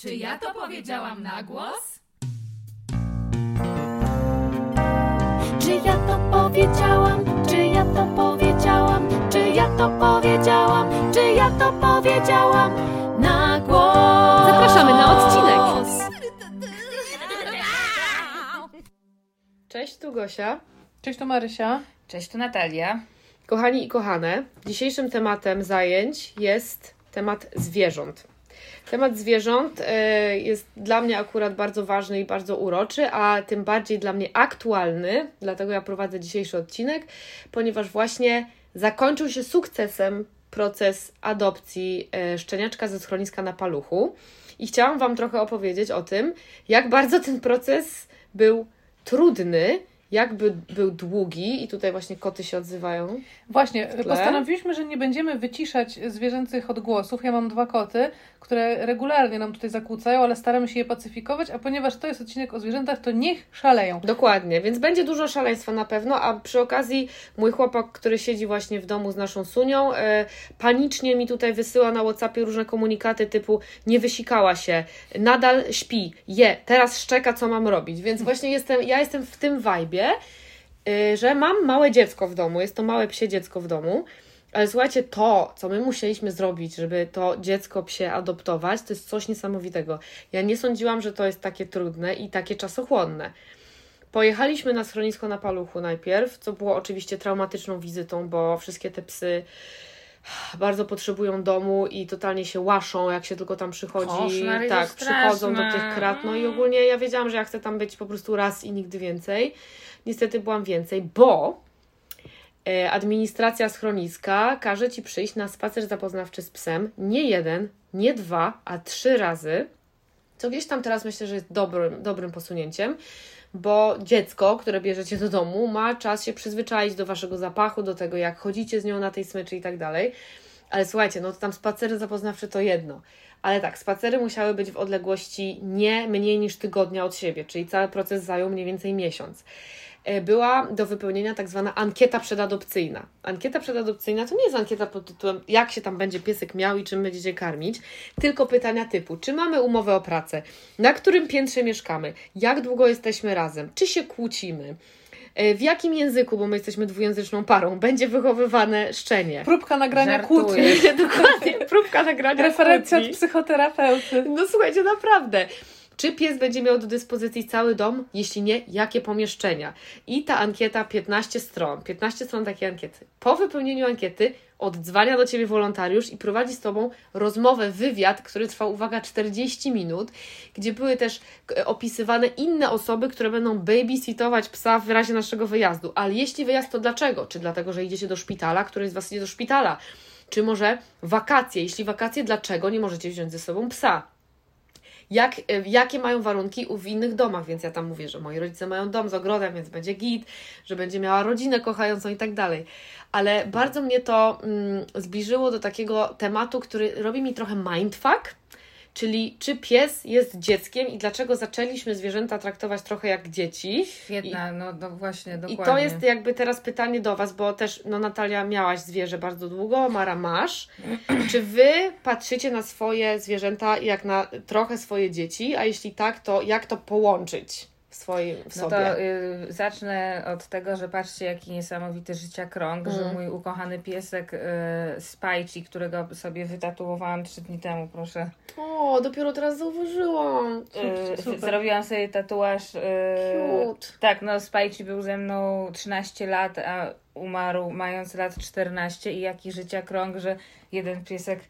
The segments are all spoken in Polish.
Czy ja to powiedziałam na głos? Czy ja to powiedziałam? Czy ja to powiedziałam? Czy ja to powiedziałam? Czy ja to powiedziałam na głos? Zapraszamy na odcinek. Cześć, tu Gosia. Cześć, to Marysia. Cześć, tu Natalia. Kochani i kochane, dzisiejszym tematem zajęć jest temat zwierząt. Temat zwierząt e, jest dla mnie akurat bardzo ważny i bardzo uroczy, a tym bardziej dla mnie aktualny, dlatego ja prowadzę dzisiejszy odcinek, ponieważ właśnie zakończył się sukcesem proces adopcji e, szczeniaczka ze schroniska na paluchu. I chciałam Wam trochę opowiedzieć o tym, jak bardzo ten proces był trudny, jak by był długi, i tutaj właśnie koty się odzywają. Właśnie, postanowiliśmy, że nie będziemy wyciszać zwierzęcych odgłosów. Ja mam dwa koty, które regularnie nam tutaj zakłócają, ale staramy się je pacyfikować, a ponieważ to jest odcinek o zwierzętach, to niech szaleją. Dokładnie, więc będzie dużo szaleństwa na pewno, a przy okazji mój chłopak, który siedzi właśnie w domu z naszą Sunią, e, panicznie mi tutaj wysyła na Whatsappie różne komunikaty typu nie wysikała się, nadal śpi, je, teraz szczeka, co mam robić, więc właśnie jestem, ja jestem w tym wajbie, y, że mam małe dziecko w domu, jest to małe psie dziecko w domu, ale słuchajcie, to, co my musieliśmy zrobić, żeby to dziecko psie adoptować, to jest coś niesamowitego. Ja nie sądziłam, że to jest takie trudne i takie czasochłonne. Pojechaliśmy na schronisko na paluchu najpierw, co było oczywiście traumatyczną wizytą, bo wszystkie te psy bardzo potrzebują domu i totalnie się łaszą, jak się tylko tam przychodzi. Koszmar, tak, przychodzą do tych krat. No i ogólnie ja wiedziałam, że ja chcę tam być po prostu raz i nigdy więcej. Niestety byłam więcej, bo administracja schroniska każe ci przyjść na spacer zapoznawczy z psem nie jeden, nie dwa, a trzy razy. Co gdzieś tam teraz myślę, że jest dobrym, dobrym posunięciem, bo dziecko, które bierzecie do domu, ma czas się przyzwyczaić do waszego zapachu, do tego, jak chodzicie z nią na tej smyczy i tak dalej. Ale słuchajcie, no to tam spacery zapoznawcze to jedno. Ale tak, spacery musiały być w odległości nie mniej niż tygodnia od siebie, czyli cały proces zajął mniej więcej miesiąc. E, Była do wypełnienia tak zwana ankieta przedadopcyjna. Ankieta przedadopcyjna to nie jest ankieta pod tytułem, jak się tam będzie piesek miał i czym będziecie karmić, tylko pytania typu, czy mamy umowę o pracę, na którym piętrze mieszkamy, jak długo jesteśmy razem, czy się kłócimy, e, w jakim języku, bo my jesteśmy dwujęzyczną parą, będzie wychowywane szczenie. Próbka nagrania kłótni. Dokładnie, próbka nagrania Referencja od psychoterapeuty. No słuchajcie, naprawdę. Czy pies będzie miał do dyspozycji cały dom? Jeśli nie, jakie pomieszczenia? I ta ankieta 15 stron. 15 stron takiej ankiety. Po wypełnieniu ankiety oddzwania do Ciebie wolontariusz i prowadzi z Tobą rozmowę, wywiad, który trwał, uwaga, 40 minut, gdzie były też e, opisywane inne osoby, które będą babysitować psa w razie naszego wyjazdu. Ale jeśli wyjazd, to dlaczego? Czy dlatego, że idziecie do szpitala? Któryś z Was idzie do szpitala? Czy może wakacje? Jeśli wakacje, dlaczego nie możecie wziąć ze sobą psa? Jak, y, jakie mają warunki w innych domach, więc ja tam mówię, że moi rodzice mają dom z ogrodem, więc będzie git, że będzie miała rodzinę kochającą i tak dalej. Ale bardzo mnie to mm, zbliżyło do takiego tematu, który robi mi trochę mindfuck, czyli czy pies jest dzieckiem i dlaczego zaczęliśmy zwierzęta traktować trochę jak dzieci. Świetna, no, no właśnie, I dokładnie. to jest jakby teraz pytanie do Was, bo też, no Natalia, miałaś zwierzę bardzo długo, Mara masz. Czy Wy patrzycie na swoje zwierzęta jak na trochę swoje dzieci? A jeśli tak, to jak to połączyć swoim w No sobie? to y, zacznę od tego, że patrzcie, jaki niesamowity życia krąg, że Mm. mój ukochany piesek y, Spajci, którego sobie wytatuowałam trzy dni temu, proszę. O, dopiero teraz zauważyłam. Y, Super. Zrobiłam sobie tatuaż. Y, Cute. tak, no Spajci był ze mną 13 lat, a umarł mając lat 14 i jaki życia krąg, że jeden piesek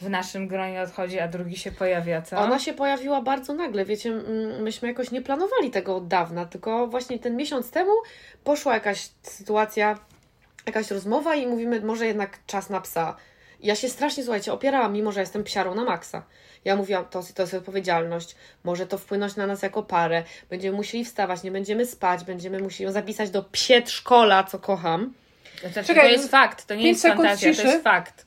w naszym gronie odchodzi, a drugi się pojawia, co? Ona się pojawiła bardzo nagle, wiecie, myśmy jakoś nie planowali tego od dawna, tylko właśnie ten miesiąc temu poszła jakaś sytuacja, jakaś rozmowa i mówimy, może jednak czas na psa. Ja się strasznie, słuchajcie, opierałam, mimo że jestem psiarą na maksa. Ja mówiłam, to, to jest odpowiedzialność, może to wpłynąć na nas jako parę, będziemy musieli wstawać, nie będziemy spać, będziemy musieli ją zapisać do przedszkola, co kocham. Znaczy, Czekaj, to jest fakt, to nie jest fantazja, to ciszy. jest fakt.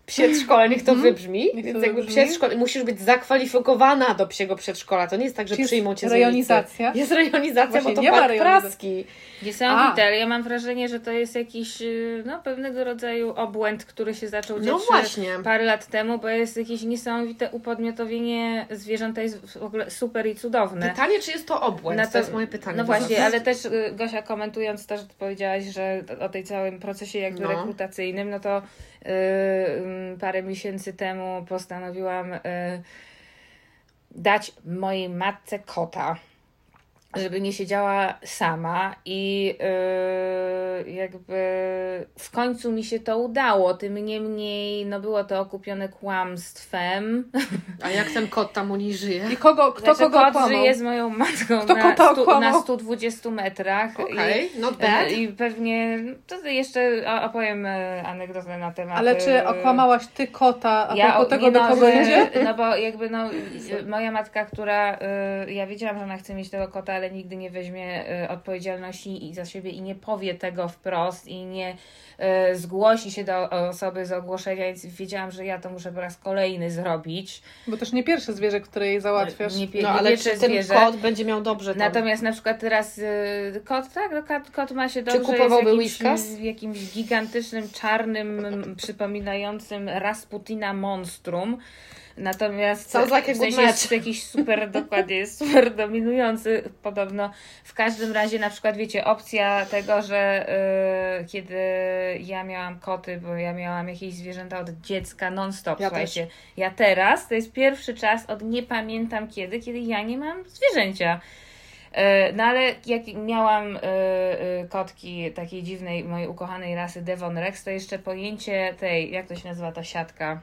Psie szkole. Przedszkole, niech to wybrzmi. Niech to Więc jakby wybrzmi. musisz być zakwalifikowana do psiego przedszkola. To nie jest tak, że Czy jest przyjmą cię z rejonizacja? ulicy. Jest rejonizacja, Właśnie, bo to nie park praski. Niesamowite, ale ja mam wrażenie, że to jest jakiś y, no, pewnego rodzaju obłęd, który się zaczął dziać No y, właśnie. parę lat temu, bo jest jakieś niesamowite upodmiotowienie zwierzęta jest w ogóle super i cudowne. Pytanie, czy jest to obłęd? Na to jest moje pytanie. No właśnie, ale też y, Gosia komentując to, że ty powiedziałaś, że o tej całym procesie jakby No. rekrutacyjnym, no to y, y, parę miesięcy temu postanowiłam y, dać mojej matce kota, żeby nie siedziała sama i y, jakby w końcu mi się to udało, tym niemniej no było to okupione kłamstwem. A jak ten kot tam u niej żyje? I kogo, kto Znaczy, kogo kot okłamał? żyje z moją matką Kto na, kota stu, na 120 metrach. Okej, I, not bad. I pewnie to jeszcze opowiem e, anegdotę na temat. Ale czy e, okłamałaś ty kota, a ja propos tego, nie, do no, kogo że- idzie? No bo jakby no, moja matka, która y, ja wiedziałam, że ona chce mieć tego kota, ale nigdy nie weźmie y, odpowiedzialności i za siebie i nie powie tego wprost i nie y, zgłosi się do osoby z ogłoszenia, więc wiedziałam, że ja to muszę po raz kolejny zrobić. Bo też nie pierwsze zwierzę, które jej załatwiasz. Nie, No nie ale pierwsze czy ten zwierzę. kot będzie miał dobrze tam? Natomiast na przykład teraz y, kot, tak, no, kot, kot ma się dobrze. kupowałby jest Whiskas? jakimś, jakimś gigantycznym, czarnym, przypominającym Rasputina monstrum. Natomiast Sounds like a w sensie jest jakiś super, dokładnie, jest super dominujący podobno. W każdym razie na przykład, wiecie, opcja tego, że y, kiedy ja miałam koty, bo ja miałam jakieś zwierzęta od dziecka non-stop, Ja słuchajcie. Ja teraz, to jest pierwszy czas od nie pamiętam kiedy, kiedy ja nie mam zwierzęcia. E, No ale jak miałam e, kotki takiej dziwnej, mojej ukochanej rasy Devon Rex, to jeszcze pojęcie tej, jak to się nazywa ta siatka,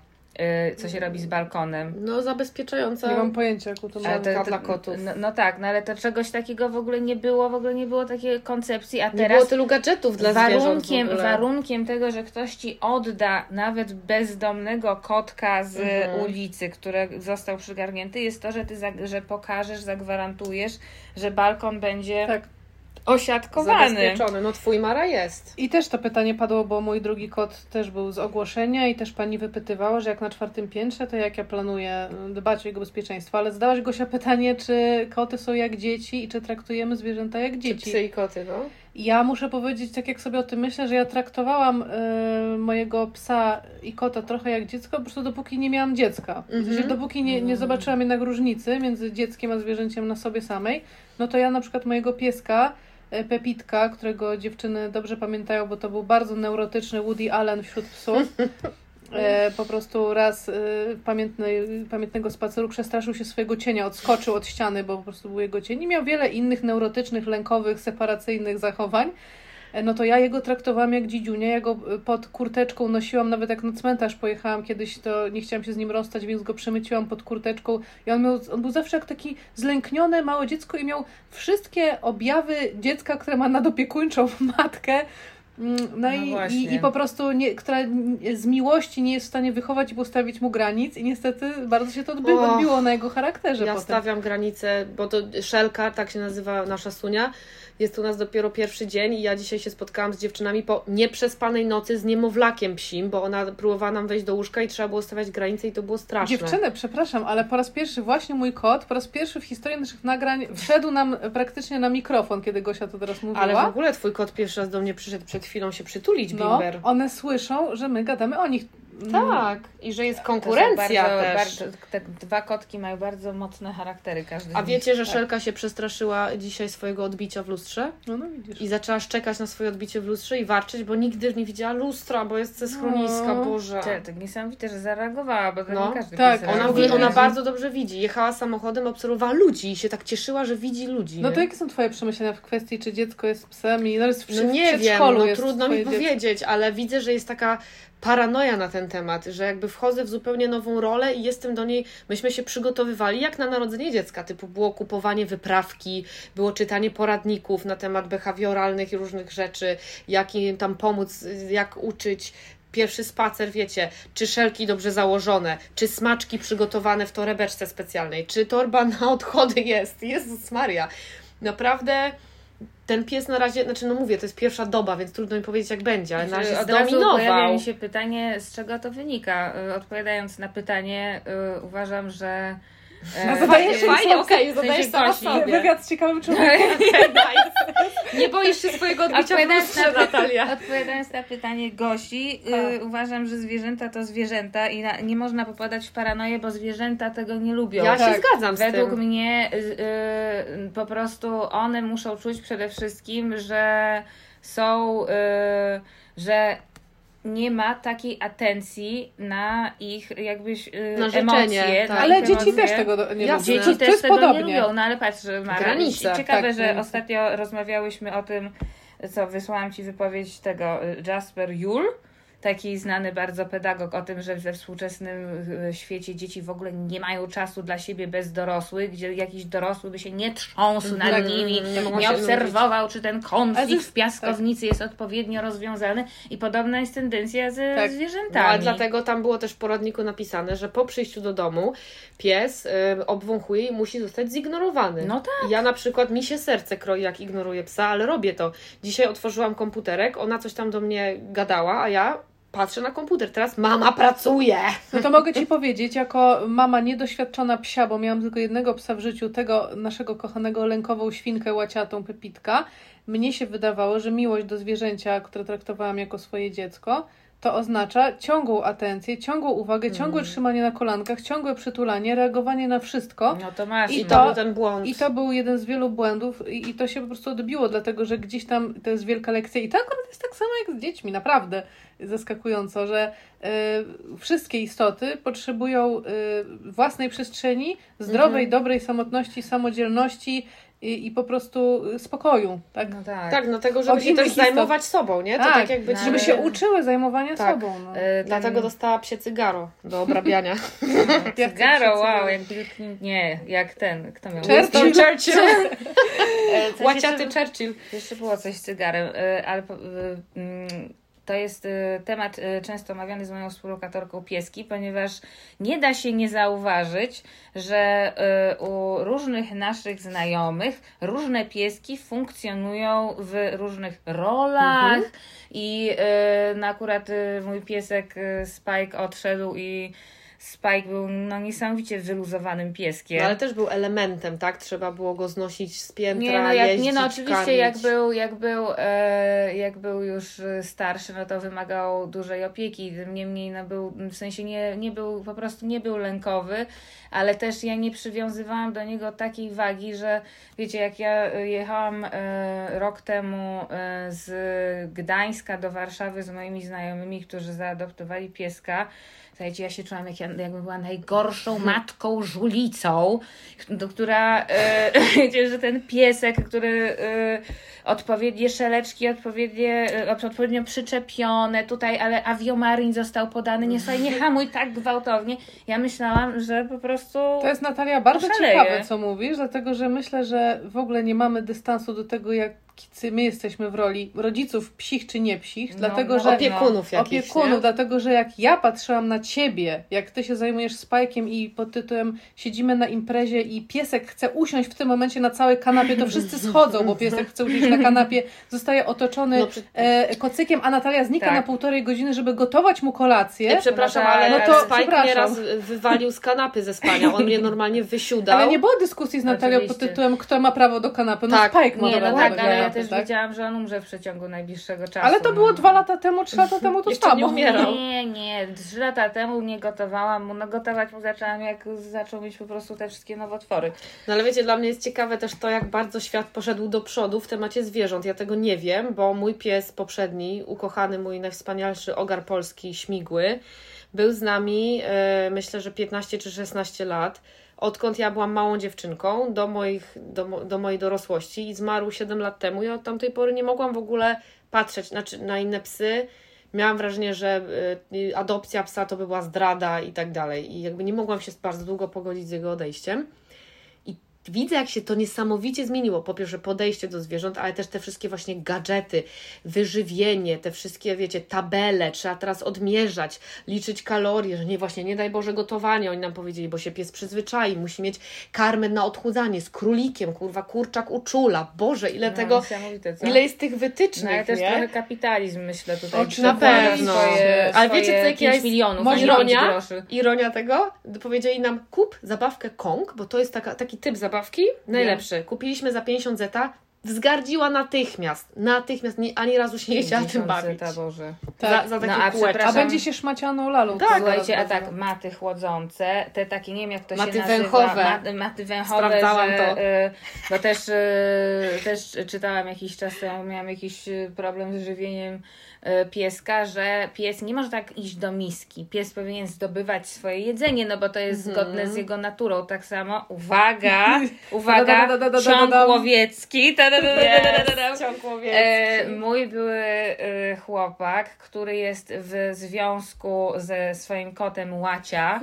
co się robi z balkonem. No zabezpieczająca. Nie mam pojęcia, jaką to ma. Dla kotów. No, no tak, no ale to czegoś takiego w ogóle nie było, w ogóle nie było takiej koncepcji, a Nie teraz było tylu gadżetów dla warunkiem, warunkiem tego, że ktoś ci odda nawet bezdomnego kotka z Mhm. ulicy, który został przygarnięty, jest to, że ty za, że pokażesz, zagwarantujesz, że balkon będzie Tak. Osiadkowany. Zabezpieczony. No twój Mara jest. I też to pytanie padło, bo mój drugi kot też był z ogłoszenia i też pani wypytywała, że jak na czwartym piętrze, to jak ja planuję dbać o jego bezpieczeństwo. Ale zadałaś Gosia pytanie, czy koty są jak dzieci i czy traktujemy zwierzęta jak Czy dzieci. psy i koty, no. Ja muszę powiedzieć, tak jak sobie o tym myślę, że ja traktowałam y, mojego psa i kota trochę jak dziecko, po prostu dopóki nie miałam dziecka. W sensie, Mhm. dopóki nie, nie zobaczyłam jednak różnicy między dzieckiem a zwierzęciem na sobie samej, no to ja na przykład mojego pieska, Pepitka, którego dziewczyny dobrze pamiętają, bo to był bardzo neurotyczny Woody Allen wśród psów. E, po prostu raz e, pamiętny, pamiętnego spaceru przestraszył się swojego cienia, odskoczył od ściany, bo po prostu był jego cień. I miał wiele innych neurotycznych, lękowych, separacyjnych zachowań. E, No to ja jego traktowałam jak dzidziunia, ja go e, pod kurteczką nosiłam, nawet jak na cmentarz pojechałam kiedyś, to nie chciałam się z nim rozstać, więc go przemyciłam pod kurteczką i on, miał, on był zawsze jak taki zlęknione małe dziecko i miał wszystkie objawy dziecka, które ma nadopiekuńczą matkę. Mm, No, No i, i, i po prostu, nie, która z miłości nie jest w stanie wychować i postawić mu granic i niestety bardzo się to odbi- Och. odbiło na jego charakterze Ja potem. stawiam granicę, bo to Szelka, tak się nazywa nasza Sunia, jest u nas dopiero pierwszy dzień i ja dzisiaj się spotkałam z dziewczynami po nieprzespanej nocy z niemowlakiem psim, bo ona próbowała nam wejść do łóżka i trzeba było stawiać granice i to było straszne. Dziewczyny, przepraszam, ale po raz pierwszy właśnie mój kot, po raz pierwszy w historii naszych nagrań wszedł nam praktycznie na mikrofon, kiedy Gosia to teraz mówiła. Ale w ogóle twój kot pierwszy raz do mnie przyszedł przed chwilą się przytulić, no, Bimber. one słyszą, że my gadamy o nich. Mm, Tak, i że jest konkurencja bardzo, też. Bardzo, te dwa kotki mają bardzo mocne charaktery każdy A wiecie, że Tak. Szelka się przestraszyła dzisiaj swojego odbicia w lustrze? No, no widzisz. I zaczęła szczekać na swoje odbicie w lustrze i warczeć, bo nigdy nie widziała lustra, bo jest ze schroniska, No. Boże. To, to niesamowite, że zareagowała, bo to No, nie każdy tak, Ona, ona bardzo dobrze widzi. Jechała samochodem, obserwowała ludzi i się tak cieszyła, że widzi ludzi. No nie? to jakie są Twoje przemyślenia w kwestii, czy dziecko jest psem i no jest w, No w nie wiem, przedszkolu no trudno mi dziecko. powiedzieć, ale widzę, że jest taka paranoja na ten temat, że jakby wchodzę w zupełnie nową rolę i jestem do niej, myśmy się przygotowywali jak na narodzenie dziecka, typu było kupowanie wyprawki, było czytanie poradników na temat behawioralnych i różnych rzeczy, jak im tam pomóc, jak uczyć, Pierwszy spacer, wiecie, czy szelki dobrze założone, czy smaczki przygotowane w torebeczce specjalnej, czy torba na odchody jest. Jezus Maria. Naprawdę ten pies na razie, znaczy no mówię, to jest pierwsza doba, więc trudno mi powiedzieć jak będzie, ale na razie Znaczy, Od razu pojawia mi się pytanie, z czego to wynika. Y, Odpowiadając na pytanie, y, uważam, że. No, e, zadajesz y, Fajnie, okej, w sensie zadajesz sama Gosi. sobie. Wywiad z ciekawym człowiekiem. Nie boisz się swojego odbicia Odpowiadając na, Natalia. odpowiadając na pytanie Gosi, y, uważam, że zwierzęta to zwierzęta i na, nie można popadać w paranoję, bo zwierzęta tego nie lubią. Ja Tak. się zgadzam z Według tym. mnie y, y, po prostu one muszą czuć przede wszystkim, że są, y, że nie ma takiej atencji na ich jakbyś y, Na życzenie, emocje. tak. na Ale dzieci emocje. też tego do- nie lubią. Dzieci to też jest tego podobnie. nie lubią, no ale patrz, Mara, ciekawe, tak, że granice. ostatnio rozmawiałyśmy o tym, co wysłałam Ci wypowiedź tego y, Jasper Jul, taki znany bardzo pedagog o tym, że we współczesnym y, świecie dzieci w ogóle nie mają czasu dla siebie bez dorosłych, gdzie jakiś dorosły by się nie trząsł nad Tak, nimi, nie obserwował, czy ten konflikt w piaskownicy jest odpowiednio rozwiązany i podobna jest tendencja ze Tak. zwierzętami. No, ale dlatego tam było też w poradniku napisane, że po przyjściu do domu pies y, obwąchuje i musi zostać zignorowany. No tak. Ja na przykład mi się serce kroi, jak ignoruję psa, ale robię to. Dzisiaj otworzyłam komputerek, ona coś tam do mnie gadała, a ja patrzę na komputer. Teraz mama pracuje. No to mogę Ci powiedzieć, jako mama niedoświadczona psia, bo miałam tylko jednego psa w życiu, tego naszego kochanego lękową świnkę łaciatą Pepitka, mnie się wydawało, że miłość do zwierzęcia, które traktowałam jako swoje dziecko, to oznacza ciągłą atencję, ciągłą uwagę, ciągłe trzymanie na kolankach, ciągłe przytulanie, reagowanie na wszystko. No to masz. I no. to, ten błąd. I to był jeden z wielu błędów i, i to się po prostu odbiło, dlatego że gdzieś tam to jest wielka lekcja i to akurat jest tak samo jak z dziećmi, naprawdę zaskakująco, że y, wszystkie istoty potrzebują y, własnej przestrzeni, zdrowej, Mhm. dobrej samotności, samodzielności i, i po prostu spokoju, tak? No tak. Tak, no tego, żeby Od się też zajmować sobą, nie? To Tak, tak, jakby no, Żeby się uczyły zajmowania Tak. sobą. No. E, Dlatego dostała psie cygaro do obrabiania. Chcę Cygaro, wow, jak nie, jak ten, kto miał? Churchill. Winston Churchill. E, Łaciaty jeszcze, Churchill. jeszcze było coś z cygarem, e, ale e, mm, to jest e, temat e, często omawiany z moją współlokatorką pieski, ponieważ nie da się nie zauważyć, że e, u różnych naszych znajomych różne pieski funkcjonują w różnych rolach i e, no akurat mój piesek Spike odszedł i Spike był no, niesamowicie wyluzowanym pieskiem. No, ale też był elementem, tak? Trzeba było go znosić z piętra, Nie no, jak, jeździć, nie no oczywiście karmić. jak był, jak, był, e, jak był już e, starszy, no to wymagał dużej opieki. Niemniej no był, w sensie nie, nie był, po prostu nie był lękowy, ale też ja nie przywiązywałam do niego takiej wagi, że wiecie, jak ja e, jechałam e, rok temu e, z Gdańska do Warszawy z moimi znajomymi, którzy zaadoptowali pieska, Słuchajcie, ja się czułam, jak ja, jakbym była najgorszą matką żulicą, do, która, e, wiecie, że ten piesek, który e, odpowiednie szeleczki, odpowiednie, e, odpowiednio przyczepione tutaj, ale aviomarin został podany, nie słuchaj, nie hamuj tak gwałtownie. Ja myślałam, że po prostu... To jest Natalia bardzo Oszaleję. ciekawe, co mówisz, dlatego że myślę, że w ogóle nie mamy dystansu do tego, jak my jesteśmy w roli rodziców psich czy nie psich, No, dlatego no, że Opiekunów jakichś, opiekunów, nie? dlatego że jak ja patrzyłam na ciebie, jak ty się zajmujesz spajkiem i pod tytułem siedzimy na imprezie i piesek chce usiąść w tym momencie na całej kanapie, to wszyscy schodzą, bo piesek chce usiąść na kanapie, zostaje otoczony No, przy- e, kocykiem, a Natalia znika Tak. na półtorej godziny, żeby gotować mu kolację. Ja przepraszam, No ale no no to Spike przepraszam. mnie raz wywalił z kanapy ze spania. On mnie normalnie wysiudał. Ale nie było dyskusji z Natalią pod Oczywiście. tytułem, kto ma prawo do kanapy. No Tak. Spike ma Nie, prawo no tak, do ale ja kanapy, też tak? wiedziałam, że on umrze w przeciągu najbliższego czasu. Ale to było no. dwa lata temu, trzy lata temu to Jeszcze nie samo. umierał. Nie, nie. Trzy lata temu nie gotowałam mu. No gotować mu zaczęłam, jak zaczął mieć po prostu te wszystkie nowotwory. No ale wiecie, dla mnie jest ciekawe też to, jak bardzo świat poszedł do przodu w temacie zwierząt. Ja tego nie wiem, bo mój pies poprzedni, ukochany mój najwspanialszy ogar polski, Śmigły, był z nami e, myślę, że 15 czy 16 lat. Odkąd ja byłam małą dziewczynką do, moich, do, do mojej dorosłości i zmarł 7 lat temu. Ja od tamtej pory nie mogłam w ogóle patrzeć znaczy, na inne psy. Miałam wrażenie, że y, adopcja psa to by była zdrada i tak dalej. I jakby nie mogłam się bardzo długo pogodzić z jego odejściem. Widzę, jak się to niesamowicie zmieniło. Po pierwsze, podejście do zwierząt, ale też te wszystkie właśnie gadżety, wyżywienie, te wszystkie, wiecie, tabele, trzeba teraz odmierzać, liczyć kalorie, że nie właśnie, nie daj Boże, gotowanie, oni nam powiedzieli, bo się pies przyzwyczai, musi mieć karmę na odchudzanie z królikiem, kurwa, kurczak uczula. Boże, ile No, tego, ile jest tych No wytycznych, ale też nie? trochę kapitalizm, myślę tutaj. Oczywiście. Na pewno. Swoje, Ale swoje wiecie, co, jaka 5 jest milionów, ironia? Ironia tego, powiedzieli nam kup zabawkę Kong, bo to jest taka, taki typ zabawki, najlepszy. Kupiliśmy za 50 zeta, wzgardziła natychmiast, natychmiast, nie, ani razu się nie chciała tym 50 bawić. zeta, Boże. Tak. Za, za No, takie a kółeczko. A przepraszam. będzie się szmacianą lalą. Tak, Słuchajcie, a tak, maty chłodzące, te takie, nie wiem jak to Maty się nazywa. węchowe. Maty, maty węchowe, Sprawdzałam że, to. y, bo też, y, też czytałam jakiś czas temu, miałam jakiś y, problem z żywieniem pieska, że pies nie może tak iść do miski. Pies powinien zdobywać swoje jedzenie, no bo to jest Mhm. zgodne z jego naturą. Tak samo, uwaga, uwaga, ciąg łowiecki. Ciąg E, łowiecki. mój były e, chłopak, który jest w związku ze swoim kotem Łacia.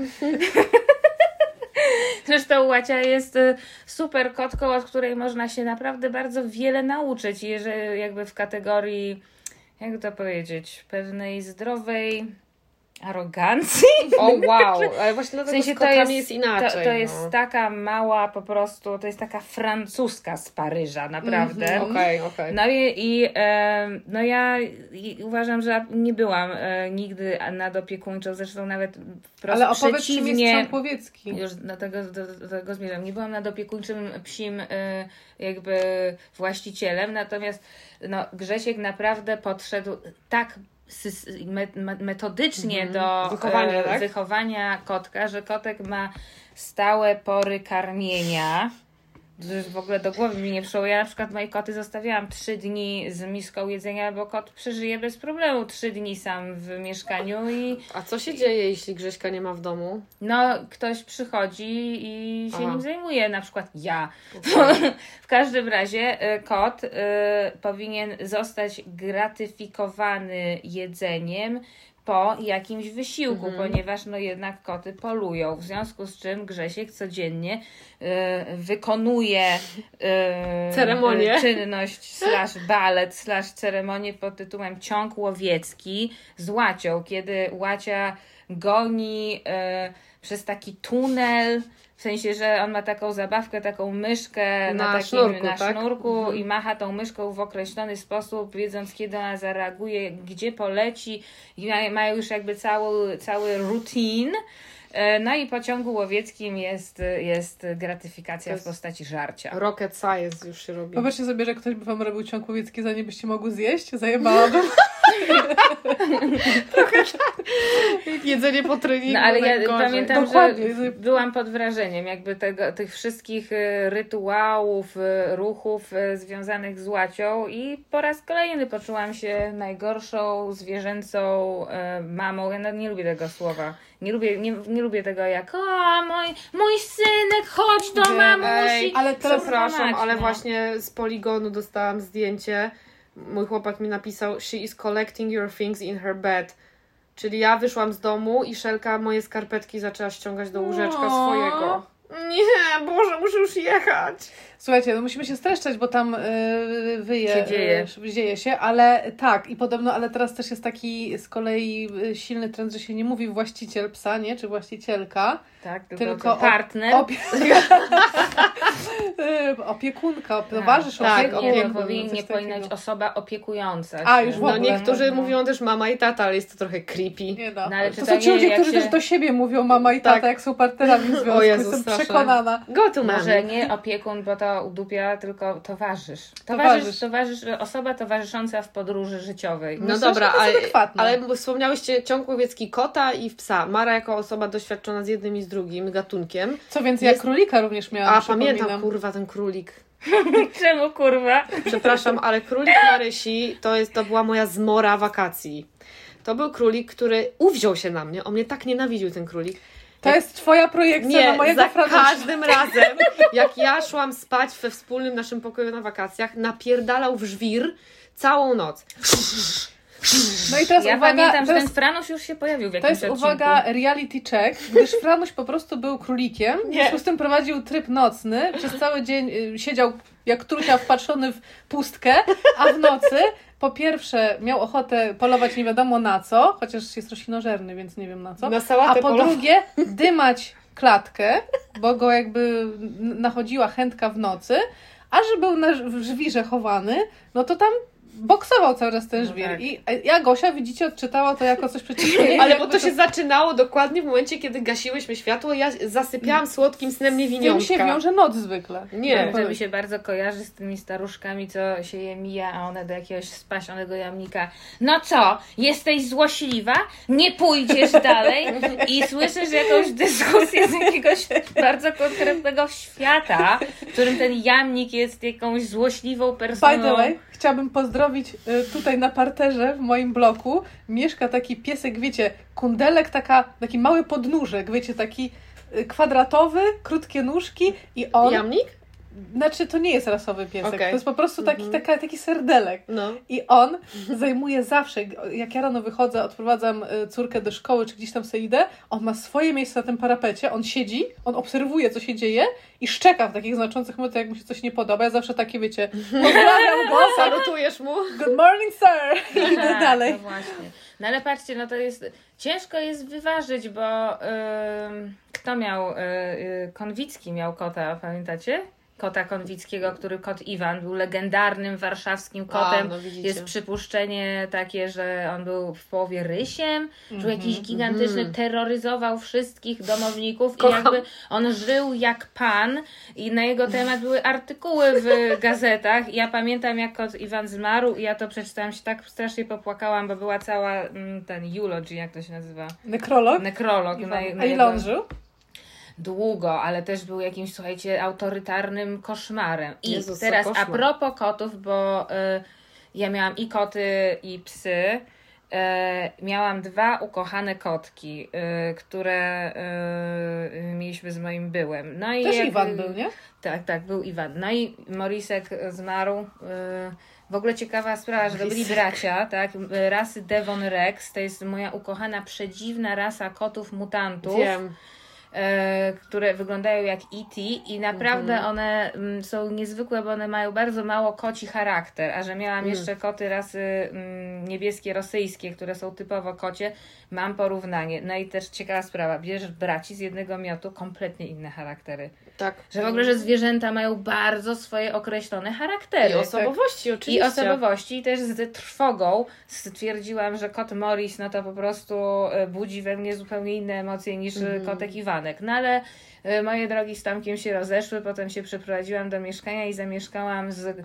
Zresztą Łacia jest e, super kotką, od której można się naprawdę bardzo wiele nauczyć. Jeżeli jakby w kategorii, jak to powiedzieć, pewnej zdrowej arogancji. O wow, ale właśnie W dlatego sensie z to jest, jest, inaczej. to, to jest no. taka mała po prostu, to jest taka francuska z Paryża, naprawdę. Mhm. Okej, okej. No i, i em, no ja i uważam, że nie byłam e, nigdy nadopiekuńczą, zresztą nawet wprost Ale opowiedz, czym jest. Już do tego, do, do tego zmierzam. Nie byłam nadopiekuńczym psim e, jakby właścicielem, natomiast no, Grzesiek naprawdę podszedł tak metodycznie Mhm. do Wychowania, e, tak? wychowania kotka, że kotek ma stałe pory karmienia. W ogóle do głowy mi nie przyszło. Ja na przykład moje koty zostawiałam trzy dni z miską jedzenia, bo kot przeżyje bez problemu trzy dni sam w mieszkaniu i A co się dzieje, jeśli Grześka nie ma w domu? no ktoś przychodzi i się Aha. nim zajmuje, na przykład ja. w każdym razie y, kot y, powinien zostać gratyfikowany jedzeniem po jakimś wysiłku, Mhm. ponieważ no jednak koty polują, w związku z czym Grzesiek codziennie y, wykonuje y, Ceremonię. y, czynność slash balet slash ceremonię pod tytułem ciąg łowiecki z łacią, kiedy łacia goni y, przez taki tunel, w sensie, że on ma taką zabawkę, taką myszkę na, Na takim, sznurku, na tak? sznurku Mhm. i macha tą myszką w określony sposób, wiedząc kiedy ona zareaguje, gdzie poleci i ma- mają już jakby cały, cały routine. E, No i po ciągu łowieckim jest, jest gratyfikacja jest- w postaci żarcia. Rocket science już się robi. Wyobraźcie sobie, że ktoś by wam robił ciąg łowiecki, zanim byście mogły zjeść. Zajebałabym. Jedzenie po treningu No ale ja pamiętam, Dokładnie. że byłam pod wrażeniem jakby tego, tych wszystkich e, rytuałów, e, ruchów e, związanych z łacią i po raz kolejny poczułam się najgorszą zwierzęcą mamą. Ja nawet nie lubię tego słowa. Nie lubię, nie, nie lubię tego jak o mój, mój synek, chodź do mamusi. Ale Przepraszam, ale właśnie z poligonu dostałam zdjęcie. Mój chłopak mi napisał She is collecting your things in her bed. Czyli ja wyszłam z domu i Szelka moje skarpetki zaczęła ściągać do łóżeczka O. swojego. Nie, Boże, muszę już jechać. Słuchajcie, no musimy się streszczać, bo tam yy, wyje, Się dzieje. yy, dzieje się, ale tak, i podobno, ale teraz też jest taki z kolei y, silny trend, że się nie mówi właściciel psa, nie, czy właścicielka, Tak, tylko, tylko partner. opie... Y, opiekunka, towarzysz tak, opiekun, nie, to opiekun, powinien, powinna być osoba opiekująca. A, się. już w No ogóle, niektórzy no. mówią też mama i tata, ale jest to trochę creepy. Nie no. No, ale to są ci ludzie, którzy się- też do siebie mówią mama i tata, Tak. jak są partnerami w związku, O Jezu, jestem straszne. przekonana. Go to Może nie opiekun, bo to udupia, tylko towarzysz. Towarzysz, Towarzysz. towarzysz osoba towarzysząca w podróży życiowej. No Myślę, dobra, ale, ale wspomniałyście ciąg łowiecki kota i psa. Mara jako osoba doświadczona z jednym i z drugim gatunkiem. Co więcej, ja Jest- królika również miałam, A przypominam. Pamiętam, kurwa, ten królik. Czemu kurwa? Przepraszam, ale królik Marysi to, jest, to była moja zmora wakacji. To był królik, który uwziął się na mnie. On mnie tak nienawidził, ten królik. To jest twoja projekcja na Nie, mojego za każdym razem, jak ja szłam spać we wspólnym naszym pokoju na wakacjach, napierdalał w żwir całą noc. No i teraz Ja uwaga, pamiętam, że teraz ten Franusz już się pojawił w To jakimś jest odcinku. uwaga, reality check, gdyż Franuś po prostu był królikiem, w związku z tym prowadził tryb nocny, przez cały dzień y, siedział jak trucia wpatrzony w pustkę, a w nocy po pierwsze miał ochotę polować nie wiadomo na co, chociaż jest roślinożerny, więc nie wiem na co, Na a sałatę po polowa- drugie dymać klatkę, bo go jakby nachodziła chętka w nocy, a że był na żwirze chowany, no to tam boksował cały czas ten No żwir. tak. I ja Gosia, widzicie, odczytała to jako coś przeciwko jej. Ale bo to się zaczynało dokładnie w momencie, kiedy gasiłyśmy światło, ja zasypiałam słodkim snem Z tym niewiniątka. się wiąże noc zwykle. Nie. Tak, Że mi się bardzo kojarzy z tymi staruszkami, co się je mija, a one do jakiegoś spasionego jamnika. No co, jesteś złośliwa? Nie pójdziesz dalej? I słyszysz jakąś dyskusję z jakiegoś bardzo konkretnego świata, w którym ten jamnik jest jakąś złośliwą By personą. the way, chciałabym pozdrowić y, tutaj na parterze w moim bloku. Mieszka taki piesek, wiecie, kundelek, taka, taki mały podnóżek, wiecie, taki y, kwadratowy, krótkie nóżki i on, Jamnik? Znaczy to nie jest rasowy piesek, Okej. to jest po prostu taki, Mhm. taka, taki serdelek. No. I on zajmuje zawsze, jak ja rano wychodzę, odprowadzam y, córkę do szkoły, czy gdzieś tam sobie idę, on ma swoje miejsce na tym parapecie, on siedzi, on obserwuje, co się dzieje i szczeka w takich znaczących momentach, jak mu się coś nie podoba. Ja zawsze takie, wiecie, pozdrawiam go, Salutujesz mu? good morning sir, i idę Tak, dalej. No właśnie. No ale patrzcie, no to jest. Ciężko jest wyważyć, bo ym, kto miał. y, y, Konwicki miał kota, pamiętacie? Kota Konwickiego, który kot Iwan był legendarnym warszawskim kotem. A, no. Jest przypuszczenie takie, że on był w połowie rysiem, że był jakiś Mhm, gigantyczny, mhm. terroryzował wszystkich domowników Kocham. i jakby on żył jak pan i na jego temat były artykuły w gazetach. I ja pamiętam jak kot Iwan zmarł i ja to przeczytałam się tak strasznie popłakałam, bo była cała mm, ten eulogy, jak to się nazywa? Nekrolog? Nekrolog. Iwan. na, A na ile on żył? Długo, ale też był jakimś, słuchajcie, autorytarnym koszmarem. I Jezus, teraz a koszmar. propos kotów, bo y, ja miałam i koty, i psy. Y, miałam dwa ukochane kotki, y, które y, mieliśmy z moim byłem. No i Też jak- Iwan był, nie? Tak, tak, był Iwan. No i Morisek zmarł. W ogóle ciekawa sprawa, że to byli bracia, tak? Rasy Devon Rex. To jest moja ukochana, przedziwna rasa kotów mutantów Wiem. E, które wyglądają jak E.T. i naprawdę Mhm. one mm, są niezwykłe, bo one mają bardzo mało koci charakter, a że miałam Mm. jeszcze koty rasy mm, niebieskie, rosyjskie, które są typowo kocie, mam porównanie. No i też ciekawa sprawa, bierzesz braci z jednego miotu, kompletnie inne charaktery. Tak. Że w ogóle, że zwierzęta mają bardzo swoje określone charaktery. I osobowości, I oczywiście. osobowości, i też z trwogą stwierdziłam, że kot Morris, no to po prostu e, budzi we mnie zupełnie inne emocje niż Mhm. kotek Iwanek. No ale e, moje drogi z Tomkiem się rozeszły, potem się przeprowadziłam do mieszkania i zamieszkałam z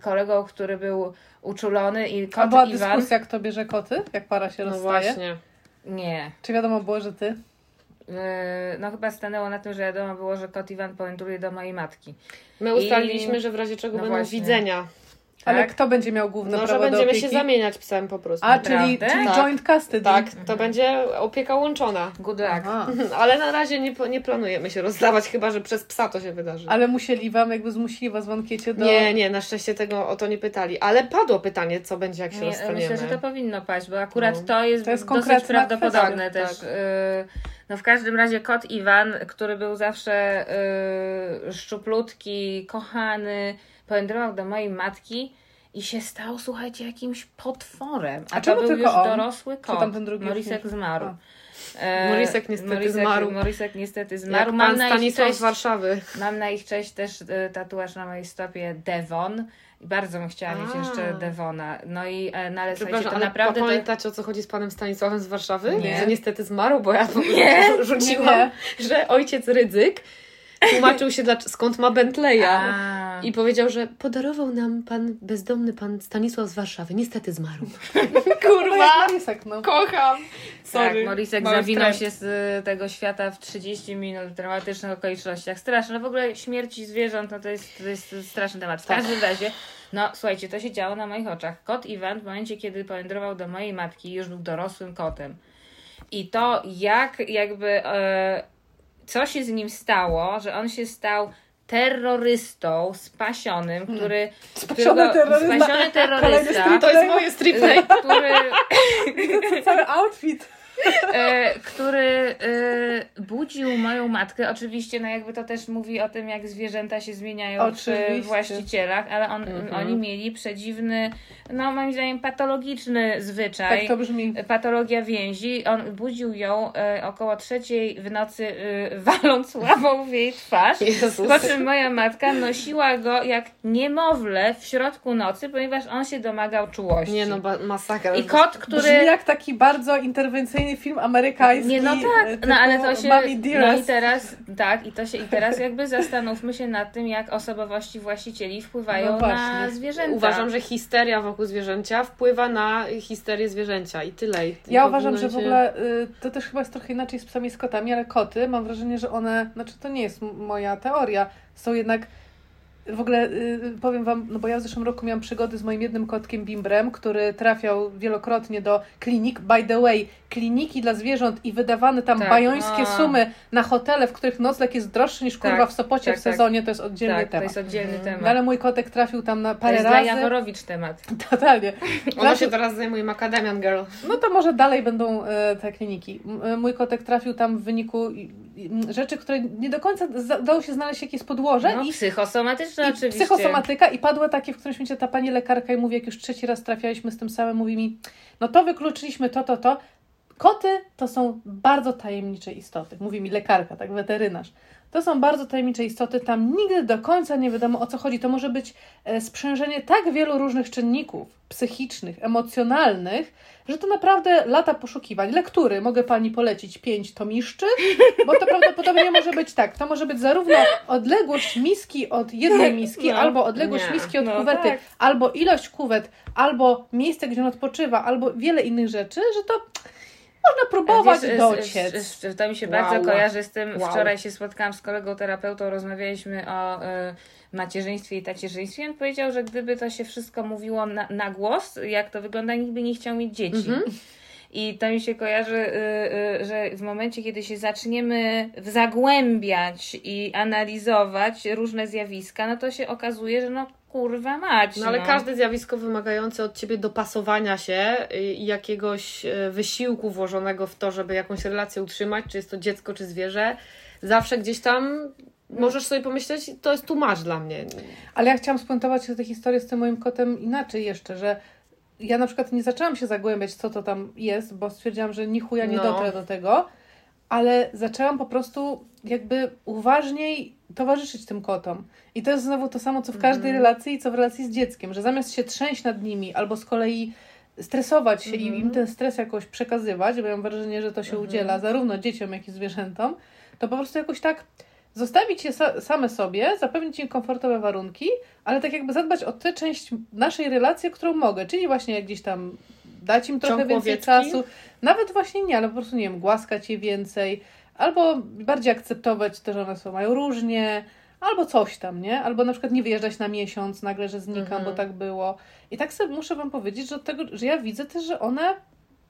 kolegą, który był uczulony i A kot była Iwan... dyskusja, kto bierze koty, jak para się No rozstaje? właśnie. Nie. Czy wiadomo było, że ty? E, No chyba stanęło na tym, że wiadomo było, że kot Iwan powędruje do mojej matki. My ustaliliśmy, że w razie czego No będą właśnie. widzenia. Ale Tak? kto będzie miał główne No, że prawo do będziemy się zamieniać psem po prostu. A, czyli, czyli Tak. joint custody. Tak, to będzie opieka łączona. Good luck. Aha. Ale na razie nie, nie planujemy się rozdawać, chyba że przez psa to się wydarzy. Ale musieli wam, jakby zmusili was w ankiecie do... Nie, nie, na szczęście tego o to nie pytali. Ale padło pytanie, co będzie, jak się Nie, rozstaniemy. myślę, że to powinno paść, bo akurat No. to jest, To jest dosyć prawdopodobne kwestia. też. Tak. y, No w każdym razie kot Iwan, który był zawsze y, szczuplutki, kochany, powędrował do mojej matki i się stał, słuchajcie, jakimś potworem. A, A to był tylko już on? dorosły kot. tamten drugi już Morisek nie? zmarł. E, Morisek niestety zmarł. Morisek niestety Jak zmarł. pan Mam na, Stanisław cześć, z Warszawy. mam na ich cześć też y, tatuaż na mojej stopie Devon. I bardzo bym chciała mieć A. jeszcze Devona. No i e, no ale słuchajcie, to naprawdę to, pamiętacie o co chodzi z panem Stanisławem z Warszawy? Nie. Że niestety zmarł, bo ja Nie. rzu- rzuciłam, że ojciec Rydzyk tłumaczył się, dla, skąd ma Bentleya. A. I powiedział, że podarował nam pan bezdomny pan Stanisław z Warszawy. Niestety zmarł. No Kurwa! jak Marisek, no. Kocham! Tak, Sorry. Morisek Mały zawinął się z y, tego świata w 30 minut w dramatycznych okolicznościach. Straszne. W ogóle śmierci zwierząt no to, jest, to jest straszny temat. W Tak. każdym razie, no słuchajcie, to się działo na moich oczach. Kot Iwan w momencie, kiedy powędrował do mojej matki, już był dorosłym kotem. I to jak jakby e, co się z nim stało, że on się stał terrorystą spasionym, który... Spasiony terrorysta. Spasiony terrorysta, To jest moje strip który, Cały outfit. E, który e, budził moją matkę. Oczywiście, no jakby to też mówi o tym, jak zwierzęta się zmieniają przy Oczywiście. właścicielach, ale on, Mhm. oni mieli przedziwny, no moim zdaniem patologiczny zwyczaj. Tak to brzmi. Patologia więzi. On budził ją e, około trzeciej w nocy, waląc łapą w jej twarz. Jezus. Po czym moja matka nosiła go jak niemowlę w środku nocy, ponieważ on się domagał czułości. Nie no, masakra. I kot, Brzmi który. jak taki bardzo interwencyjny film amerykański. Nie, no e, tak, no ale to się. No i teraz, tak, i to się, i teraz jakby zastanówmy się nad tym, jak osobowości właścicieli wpływają No na zwierzęta. Uważam, że histeria wokół zwierzęcia wpływa na histerię zwierzęcia i tyle. I Ja uważam, że w ogóle y, to też chyba jest trochę inaczej z psami i z kotami, ale koty, mam wrażenie, że one, znaczy to nie jest moja teoria, są jednak w ogóle y, powiem Wam, no bo ja w zeszłym roku miałam przygody z moim jednym kotkiem Bimbrem, który trafiał wielokrotnie do klinik. By the way, kliniki dla zwierząt i wydawane tam Tak, bajońskie a. sumy na hotele, w których nocleg jest droższy niż kurwa Tak, w Sopocie tak, w tak. sezonie, to jest oddzielny tak, to temat. jest oddzielny Mhm. temat. No, ale mój kotek trafił tam na to parę jest dla razy. Jaworowicz temat. Totalnie. Ona się teraz zajmuje Macadamian Girl. No to może dalej będą e, te kliniki. M- e, Mój kotek trafił tam w wyniku rzeczy, które nie do końca dało się znaleźć jakieś podłoże No, i, psychosomatyczne i oczywiście. psychosomatyka i padły takie, w którymś momencie ta pani lekarka i mówi, jak już trzeci raz trafialiśmy z tym samym, mówi mi, no to wykluczyliśmy to, to, to. Koty to są bardzo tajemnicze istoty, mówi mi lekarka, tak, weterynarz. To są bardzo tajemnicze istoty, tam nigdy do końca nie wiadomo o co chodzi. To może być e, sprzężenie tak wielu różnych czynników psychicznych, emocjonalnych, że to naprawdę lata poszukiwań. Lektury mogę pani polecić pięć tomiszczy, bo to prawdopodobnie może być tak. To może być zarówno odległość miski od jednej miski, No, albo odległość nie. miski od No kuwety, tak. albo ilość kuwet, albo miejsce, gdzie on odpoczywa, albo wiele innych rzeczy, że to można próbować Wiesz, dociec. s- s- To mi się Wow. bardzo kojarzy z tym. Wow. Wczoraj się spotkałam z kolegą terapeutą, rozmawialiśmy o y, macierzyństwie i tacierzyństwie. On powiedział, że gdyby to się wszystko mówiło na, na głos, jak to wygląda, nikt by nie chciał mieć dzieci. Mhm. I to mi się kojarzy, y, y, że w momencie, kiedy się zaczniemy zagłębiać i analizować różne zjawiska, no to się okazuje, że no kurwa mać. No ale każde zjawisko wymagające od ciebie dopasowania się i jakiegoś e, wysiłku włożonego w to, żeby jakąś relację utrzymać, czy jest to dziecko, czy zwierzę, zawsze gdzieś tam możesz sobie pomyśleć, to jest tłumacz dla mnie. Ale ja chciałam spuentować tę historię z tym moim kotem inaczej jeszcze, że ja na przykład nie zaczęłam się zagłębiać, co to tam jest, bo stwierdziłam, że ni chuja nie No. dotrę do tego, ale zaczęłam po prostu jakby uważniej towarzyszyć tym kotom. I to jest znowu to samo, co w każdej Mhm. relacji i co w relacji z dzieckiem, że zamiast się trzęść nad nimi albo z kolei stresować się i Mhm. im ten stres jakoś przekazywać, bo ja mam wrażenie, że to się Mhm. udziela zarówno dzieciom, jak i zwierzętom, to po prostu jakoś tak zostawić je sa- same sobie, zapewnić im komfortowe warunki, ale tak jakby zadbać o tę część naszej relacji, którą mogę, czyli właśnie jak gdzieś tam dać im trochę Ciąg więcej łowiecki? czasu, nawet właśnie nie, ale po prostu, nie wiem, głaskać je więcej, albo bardziej akceptować to, że one są, mają różnie, albo coś tam, nie? Albo na przykład nie wyjeżdżać na miesiąc, nagle, że znikam, Mhm. bo tak było. I tak sobie muszę Wam powiedzieć, że, od tego, że ja widzę też, że one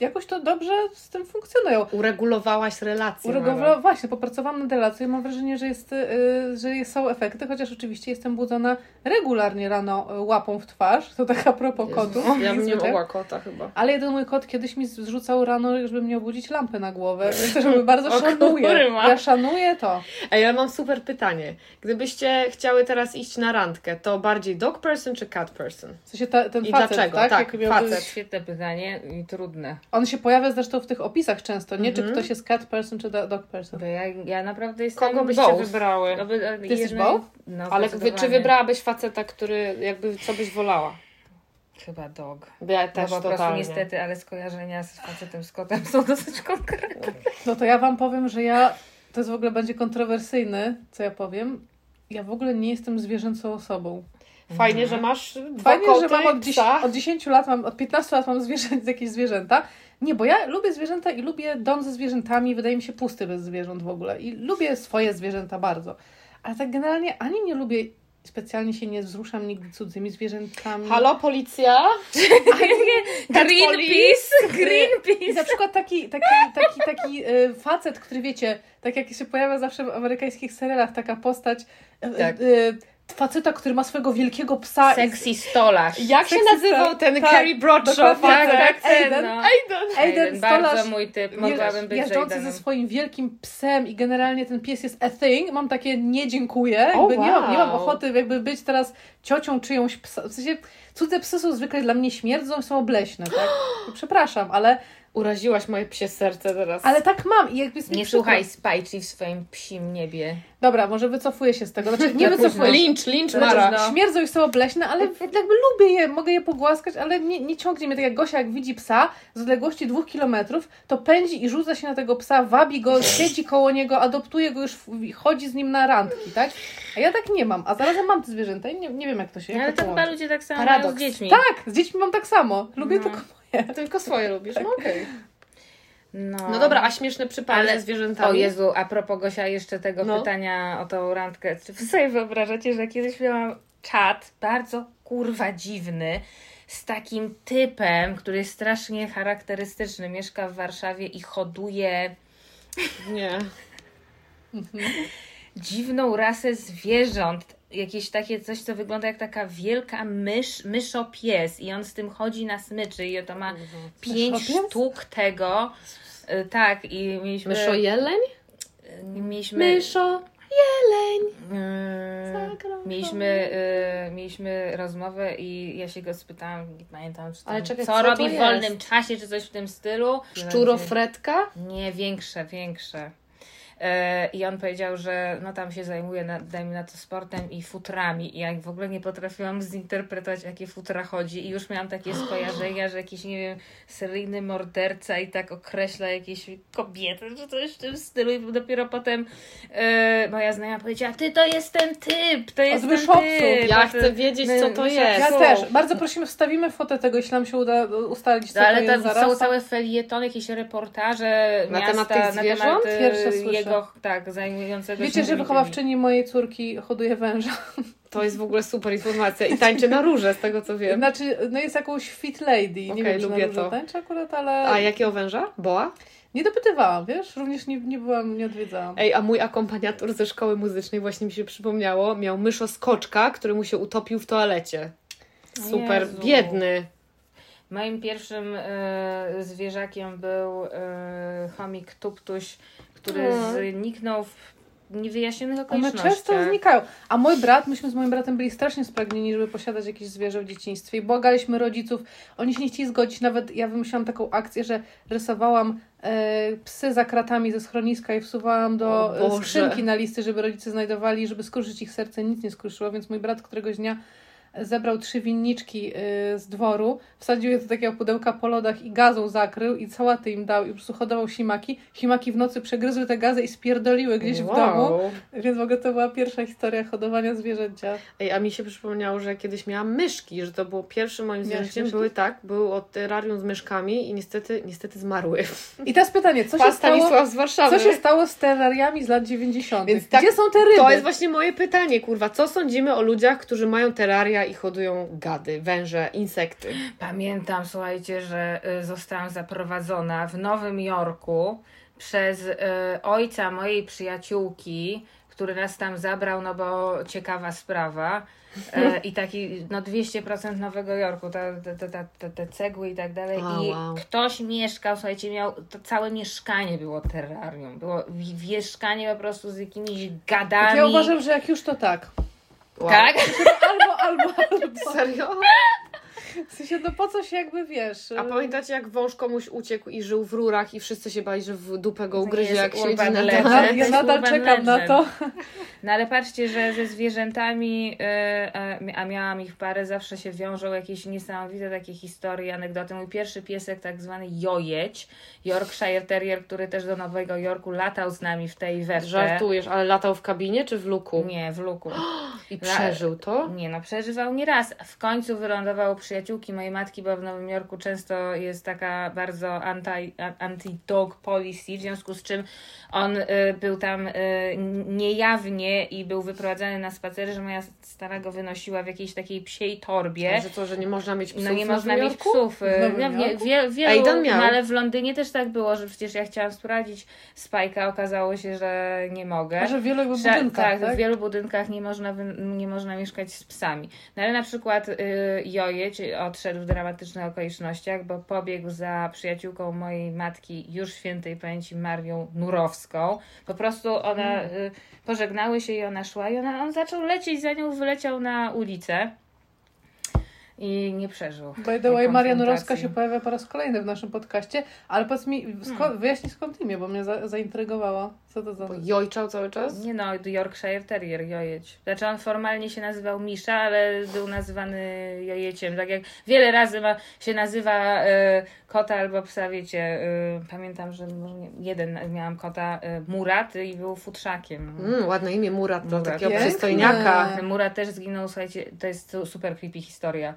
jakoś to dobrze z tym funkcjonują. Uregulowałaś relację. Uregulowa- nawet. właśnie, popracowałam nad relacją i mam wrażenie, że, jest, y, że jest, są efekty, chociaż oczywiście jestem budzona regularnie rano y, łapą w twarz, to tak a propos kotów. Ja bym nie mogła kota chyba. Ale jeden mój kot kiedyś mi zrzucał rano, żeby mnie obudzić lampę na głowę, więc jakby bardzo szanuję. Ja szanuję to. Ej, ja mam super pytanie. Gdybyście chciały teraz iść na randkę, to bardziej dog person czy cat person? W sensie ta, ten I facet, dlaczego? tak? Tak, facet. Świetne pytanie i trudne. On się pojawia zresztą w tych opisach często, nie? Czy Mhm. ktoś jest cat person, czy do- dog person. Ja, ja naprawdę jestem Kogo byście both. wybrały? No, by- Ty jesteś both? No, Ale wy, czy wybrałabyś faceta, który jakby co byś wolała? Chyba dog. Ja No też po prostu totalnie. niestety, ale skojarzenia z facetem z kotem są dosyć konkretne. No to ja wam powiem, że ja, to jest w ogóle będzie kontrowersyjne, co ja powiem. Ja w ogóle nie jestem zwierzęcą osobą. Fajnie, że masz dwa Fajnie, koty, że mam od, 10, psa. od 10 lat, mam, od 15 lat mam zwierzę, jakieś zwierzęta. Nie, bo ja lubię zwierzęta i lubię dom ze zwierzętami, wydaje mi się pusty bez zwierząt w ogóle. I lubię swoje zwierzęta bardzo. Ale tak generalnie ani nie lubię specjalnie się nie wzruszam nigdy cudzymi zwierzętami. Halo, policja? Greenpeace! Greenpeace! na przykład taki, taki, taki, taki e, facet, który wiecie, tak jak się pojawia zawsze w amerykańskich serialach, taka postać e, Tak. Faceta, który ma swojego wielkiego psa. Sexy stolarz. Jak się Seksista. nazywał ten Tak, Carrie Bradshaw? dokładnie Tak, tak. tak, ten, Aiden. no. Aiden. Aiden Aiden, stolarz bardzo mój typ. Mogłabym być jeżdżący Aidenem. ze swoim wielkim psem i generalnie ten pies jest a thing, mam takie nie dziękuję, jakby nie, mam, nie mam wow. ochoty jakby być teraz ciocią czyjąś psa, w sensie cudze psy są zwykle dla mnie śmierdzą, są obleśne, tak? Przepraszam, ale, Uraziłaś moje psie serce teraz. ale tak mam i jakby Nie słuchaj Spajci w swoim psim niebie. Dobra, może wycofuję się z tego, znaczy nie Za wycofuję się. Lincz, lincz, Znaczy, Mara. Śmierdzą i są obleśne, ale jakby lubię je, mogę je pogłaskać, ale nie, nie ciągnie mnie tak jak Gosia, jak widzi psa z odległości dwóch kilometrów, to pędzi i rzuca się na tego psa, wabi go, siedzi koło niego, adoptuje go już, chodzi z nim na randki, tak? A ja tak nie mam, a zarazem mam te zwierzęta i nie, nie wiem jak to się jak Ale to chyba ludzie tak samo Paradoks. mają z dziećmi. Tak, z dziećmi mam tak samo, lubię No. tylko moje. Tylko swoje lubisz, no okej. No. No dobra, a śmieszne przypady Ale- ze zwierzętami? O Jezu, a propos Gosia, jeszcze tego No. pytania o tą randkę. Czy wy sobie wyobrażacie, że kiedyś miałam czat bardzo kurwa dziwny z takim typem, który jest strasznie charakterystyczny, mieszka w Warszawie i hoduje Nie. dziwną rasę zwierząt. Jakieś takie coś, co wygląda jak taka wielka mysz, myszopies i on z tym chodzi na smyczy i to ma pięć Myszopies? sztuk tego. Y, Tak, i mieliśmy... Myszo jeleń? y, Mieliśmy... Myszo jeleń. Mm, Zagrał Mieliśmy, y, mieliśmy rozmowę i ja się go spytałam, nie pamiętam, czy tam, Ale czekaj, co, co robi w wolnym czasie, czy coś w tym stylu. Szczurofretka? Nie, większe, większe. E, I on powiedział, że no tam się zajmuje, na, dajmy na to, sportem i futrami. I ja w ogóle nie potrafiłam zinterpretować, o jakie futra chodzi. I już miałam takie skojarzenia, że jakiś, nie wiem, seryjny morderca i tak określa jakieś kobiety, czy coś w tym stylu. I dopiero potem e, moja znajoma powiedziała, ty to jest ten typ, to jest ten typ. Ja chcę wiedzieć, my- co to myszowców. jest. Ja też, bardzo prosimy, wstawimy fotę tego, jeśli nam się uda ustalić, co No, ale to jest zaraz. są całe felietony, jakieś reportaże Na miasta, temat tych na zwierząt? temat e, Pierwsze słyszę. Jego, tak, zajmującego Wiecie, się że wychowawczyni mojej córki hoduje węża. To jest w ogóle super informacja. I tańczy na róże, z tego co wiem. Znaczy, no jest jakąś fit lady. Nie Okej, wiem, czy lubię na to. tańczy akurat, ale A jakiego węża? Boa? nie dopytywałam, wiesz? Również nie, nie byłam, nie odwiedzałam. Ej, a mój akompaniator ze szkoły muzycznej, właśnie mi się przypomniało, miał myszo skoczka, który mu się utopił w toalecie. Super, Jezu. biedny. Moim pierwszym e, zwierzakiem był e, chomik Tuptuś, który Mm. zniknął w niewyjaśnionych One okolicznościach. często znikają. A mój brat, myśmy z moim bratem byli strasznie spragnieni, żeby posiadać jakieś zwierzę w dzieciństwie. I błagaliśmy rodziców, oni się nie chcieli zgodzić. Nawet ja wymyśliłam taką akcję, że rysowałam e, psy za kratami ze schroniska i wsuwałam do e, skrzynki na listy, żeby rodzice znajdowali, żeby skruszyć ich serce. Nic nie skruszyło, więc mój brat któregoś dnia zebrał trzy winniczki y, z dworu, wsadził je do takiego pudełka po lodach i gazą zakrył i sałaty im dał i po prostu hodował simaki. Simaki w nocy przegryzły te gazy i spierdoliły gdzieś w domu. Więc w ogóle to była pierwsza historia hodowania zwierzęcia. Ej, a mi się przypomniało, że kiedyś miałam myszki, że to było pierwsze moim zwierzęciem. Były tak, były od terrarium z myszkami i niestety, niestety zmarły. I teraz pytanie, co się, stało, z Warszawy. co się stało z terrariami z lat 90.? Więc tak, Gdzie są te ryby? To jest właśnie moje pytanie, kurwa. Co sądzimy o ludziach, którzy mają terraria i hodują gady, węże, insekty? Pamiętam, słuchajcie, że y, zostałam zaprowadzona w Nowym Jorku przez y, ojca mojej przyjaciółki, który nas tam zabrał, no bo ciekawa sprawa. E, I taki, no 200% Nowego Jorku, te, te, te, te, cegły i tak dalej. A, I wow. ktoś mieszkał, słuchajcie, miał, to całe mieszkanie było terrarium. Było mieszkanie po prostu z jakimiś gadami. Ja uważam, że jak już to tak. Wow. Tak? Albo, albo, albo. Serio? W sensie, no po co się jakby wiesz? A pamiętacie, jak wąż komuś uciekł i żył w rurach i wszyscy się bali, że w dupę go ugryzie, jak siedzi urban na legend. Ja, nadal czekam na legend. to. No ale patrzcie, że ze zwierzętami, yy, yy, a miałam ich parę, zawsze się wiążą jakieś niesamowite takie historie, anegdoty. Mój pierwszy piesek, tak zwany Jojeć, Yorkshire Terrier, który też do Nowego Jorku latał z nami w tej wersji. Żartujesz, ale latał w kabinie czy w luku? Nie, w luku. I przeżył to? Nie no, przeżywał nie raz. W końcu wylądował u przyjaciółki mojej matki, bo w Nowym Jorku często jest taka bardzo anti, anti-dog policy, w związku z czym on y, był tam y, niejawnie i był wyprowadzany na spacery, że moja stara go wynosiła w jakiejś takiej psiej torbie. Że to, że nie można mieć psów No nie w można Nowym mieć Jorku? psów. y, No, wie, wie, wielu, no, ale w Londynie też tak było, że przecież ja chciałam sprawdzić Spajka, okazało się, że nie mogę. A że w wielu Że- budynkach, tak, tak? w wielu budynkach nie można, nie można mieszkać z psami. No ale na przykład y, Jojeć odszedł w dramatycznych okolicznościach, bo pobiegł za przyjaciółką mojej matki, już świętej pamięci Marią Nurowską. Po prostu one y, pożegnały się i ona szła i ona, on zaczął lecieć za nią, wyleciał na ulicę i nie przeżył. By the way, Maria się pojawia po raz kolejny w naszym podcaście, ale powiedz mi, skąd, Hmm. wyjaśnij skąd imię, bo mnie za, zaintrygowało. Co to za... Bo Jojczał cały czas? Nie no, Yorkshire Terrier, Jojeć. Znaczy on formalnie się nazywał Misza, ale był nazywany Jojeciem. Tak jak wiele razy ma, się nazywa e, kota albo psa, wiecie. e, pamiętam, że może nie, jeden miałam kota e, Murat i był futrzakiem. Mm, ładne imię Murat, to Murat. takiego Piękne. przystojniaka. Murat też zginął, słuchajcie, to jest su- super creepy historia.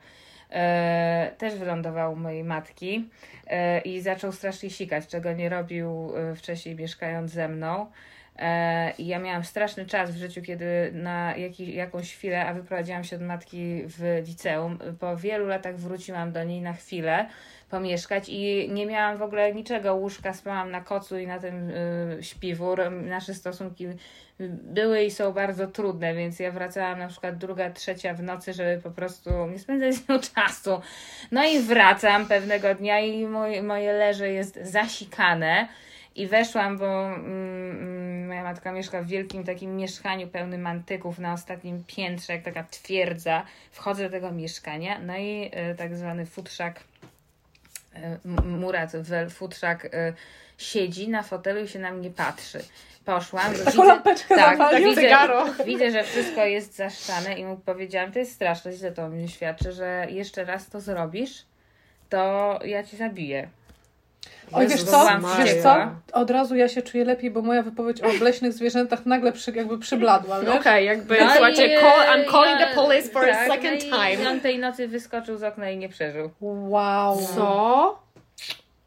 E, też wylądował u mojej matki e, i zaczął strasznie sikać, czego nie robił e, wcześniej mieszkając ze mną. E, I ja miałam straszny czas w życiu, kiedy na jakiś, jakąś chwilę, a wyprowadziłam się od matki w liceum. Po wielu latach wróciłam do niej na chwilę pomieszkać i nie miałam w ogóle niczego. Łóżka spałam na kocu i na tym y, śpiwór. Nasze stosunki były i są bardzo trudne, więc ja wracałam na przykład druga, trzecia w nocy, żeby po prostu nie spędzać z nią czasu. No i wracam pewnego dnia i moje, moje leże jest zasikane. I weszłam, bo mm, mm, moja matka mieszka w wielkim takim mieszkaniu pełnym antyków na ostatnim piętrze, jak taka twierdza. Wchodzę do tego mieszkania, no i y, tak zwany futrzak, Murat Wel futrzak y, siedzi na fotelu i się na mnie patrzy. Poszłam, Taką lampeczkę tak, zapalił. widzę, widzę, że wszystko jest zaszczane i mu powiedziałam, to jest straszne, źle to o mnie świadczy, że jeszcze raz to zrobisz, to ja ci zabiję. Oj, wiesz co? Wiesz co? Od razu ja się czuję lepiej, bo moja wypowiedź o obleśnych zwierzętach nagle przy, jakby przybladła? Okej, jakby, No słuchajcie, i, call, I'm calling ja- the police for a tak, second no i time. On tej nocy wyskoczył z okna i nie przeżył. Wow. Co?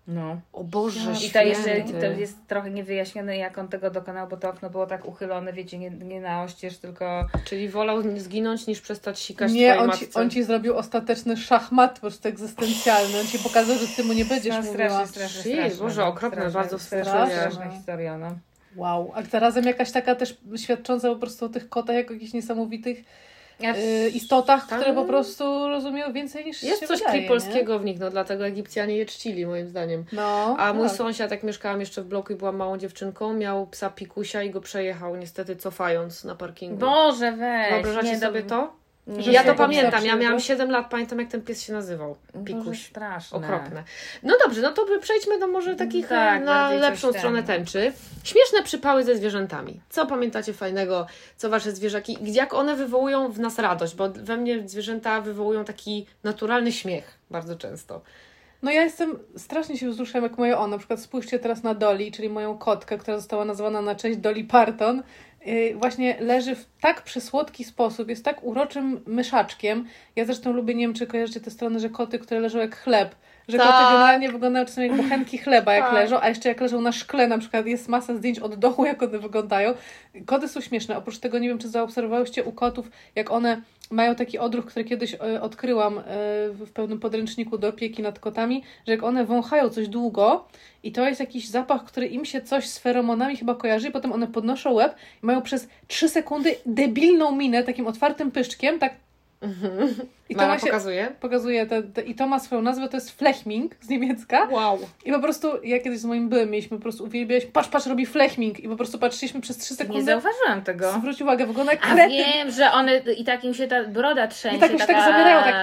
No. O Boże, I to jeszcze to jest trochę niewyjaśnione, jak on tego dokonał, bo to okno było tak uchylone, wiecie, nie, nie na oścież, tylko Czyli wolał zginąć niż przestać sikać Nie, on ci, matce. on ci zrobił ostateczny szachmat po prostu egzystencjalny. On ci pokazał, że ty mu nie będziesz no, mówiła. strasznie, strasznie, Shit, straszne. Boże, no, okropne, straszne, bardzo strasznie, wstrząsające. straszna historia, no. Wow. A zarazem jakaś taka też świadcząca po prostu o tych kotach, jako jakichś niesamowitych istotach, Tam które po prostu rozumieją więcej niż Jest coś wydaje, polskiego w nich, no dlatego Egipcjanie je czcili, moim zdaniem. Nie? No, A mój tak. sąsiad, jak mieszkałam jeszcze w bloku i byłam małą dziewczynką, miał psa pikusia i go przejechał, niestety cofając na parkingu. Boże, weź. Wyobrażacie nie, sobie to? Że Ja to pamiętam, ja miałam 7 lat, pamiętam jak ten pies się nazywał. Boże, Pikuś. straszne. Okropne. No dobrze, no to przejdźmy do może takich Tak, e, na bardziej coś lepszą stronę tęczy. Śmieszne przypały ze zwierzętami. Co pamiętacie fajnego, co wasze zwierzaki, gdzie- jak one wywołują w nas radość, bo we mnie zwierzęta wywołują taki naturalny śmiech bardzo często. No ja jestem, strasznie się wzruszam jak moje on. Na przykład spójrzcie teraz na Dolly, czyli moją kotkę, która została nazwana na cześć Dolly Parton. Yy, właśnie leży w tak przysłodki sposób, jest tak uroczym myszaczkiem. Ja zresztą lubię, nie wiem czy kojarzycie te strony, że koty, które leżą jak chleb. Że Tak. koty generalnie wyglądają czasami jak bochenki chleba, jak Tak. leżą, a jeszcze jak leżą na szkle, na przykład jest masa zdjęć od dołu, jak one wyglądają. Koty są śmieszne. Oprócz tego nie wiem, czy zaobserwowałyście u kotów, jak one mają taki odruch, który kiedyś e, odkryłam e, w pewnym podręczniku do opieki nad kotami, że jak one wąchają coś długo i to jest jakiś zapach, który im się coś z feromonami chyba kojarzy, i potem one podnoszą łeb i mają przez 3 sekundy debilną minę, takim otwartym pyszczkiem, tak. I to Mama ma się, pokazuje? pokazuje, te, te, i to ma swoją nazwę, to jest Flechming z niemiecka. Wow. I po prostu, ja kiedyś z moim byłem, mieliśmy po prostu uwielbiać, patrz, patrz, robi Flechming i po prostu patrzyliśmy przez 3 Nie sekundy. zauważyłam tego. Zwróć uwagę, wygląda jak kretyn. wiem, że one i tak im się ta broda trzęsie. I tak już tak taka- zabierają, tak.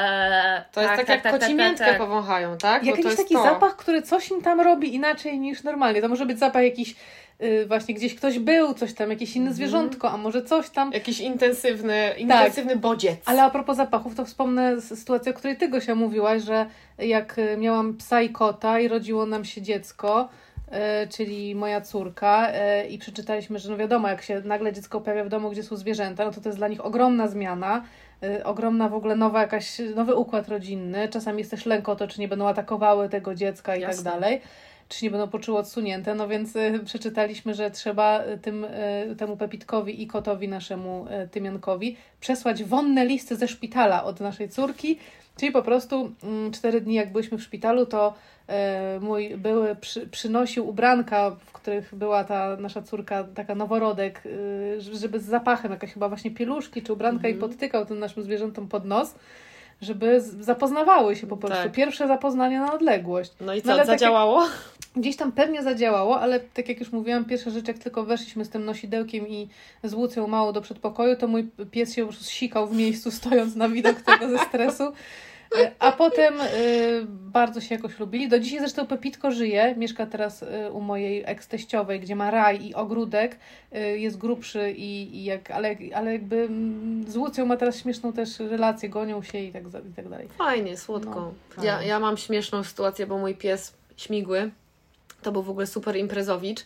To jest tak, jak koci miętkę tak. powąchają, tak? Jak Bo to jakiś jest taki to. zapach, który coś im tam robi inaczej niż normalnie. To może być zapach jakiś, y, właśnie gdzieś ktoś był, coś tam, jakieś inne Mhm. zwierzątko, a może coś tam. Jakiś intensywny, intensywny bodziec. Ale a propos zapachów, to wspomnę sytuację, o której ty Gosia mówiłaś, że jak y, miałam psa i kota i rodziło nam się dziecko, e, czyli moja córka e, i przeczytaliśmy, że no wiadomo, jak się nagle dziecko pojawia w domu, gdzie są zwierzęta, no to to jest dla nich ogromna zmiana, ogromna w ogóle nowa jakaś, nowy układ rodzinny, czasami jest też lęk o to, czy nie będą atakowały tego dziecka i Jasne. tak dalej czy nie będą poczuły odsunięte, no więc y, przeczytaliśmy, że trzeba y, tym, y, temu Pepitkowi i kotowi naszemu Tymiankowi przesłać wonne listy ze szpitala od naszej córki, czyli po prostu mm, cztery dni jak byliśmy w szpitalu, to mój były przy, przynosił ubranka, w których była ta nasza córka, taka noworodek, żeby z zapachem, jakaś chyba właśnie pieluszki czy ubranka i podtykał tym naszym zwierzętom pod nos, żeby zapoznawały się po prostu. Tak. Pierwsze zapoznanie na odległość. No i No co, ale tak jak- zadziałało? Gdzieś tam pewnie zadziałało, ale tak jak już mówiłam, pierwsza rzecz, jak tylko weszliśmy z tym nosidełkiem i z Łucją mało do przedpokoju, to mój pies się prostu sikał w miejscu, stojąc na widok tego ze stresu. E, A potem y, bardzo się jakoś lubili. Do dzisiaj zresztą Pepitko żyje. Mieszka teraz y, u mojej eks-teściowej, gdzie ma raj i ogródek. Y, jest grubszy, i, i jak, ale, ale jakby mm, z Łucją ma teraz śmieszną też relację, gonią się i tak, i tak dalej. Fajnie, słodko. No, ja, ja mam śmieszną sytuację, bo mój pies śmigły. To był w ogóle super imprezowicz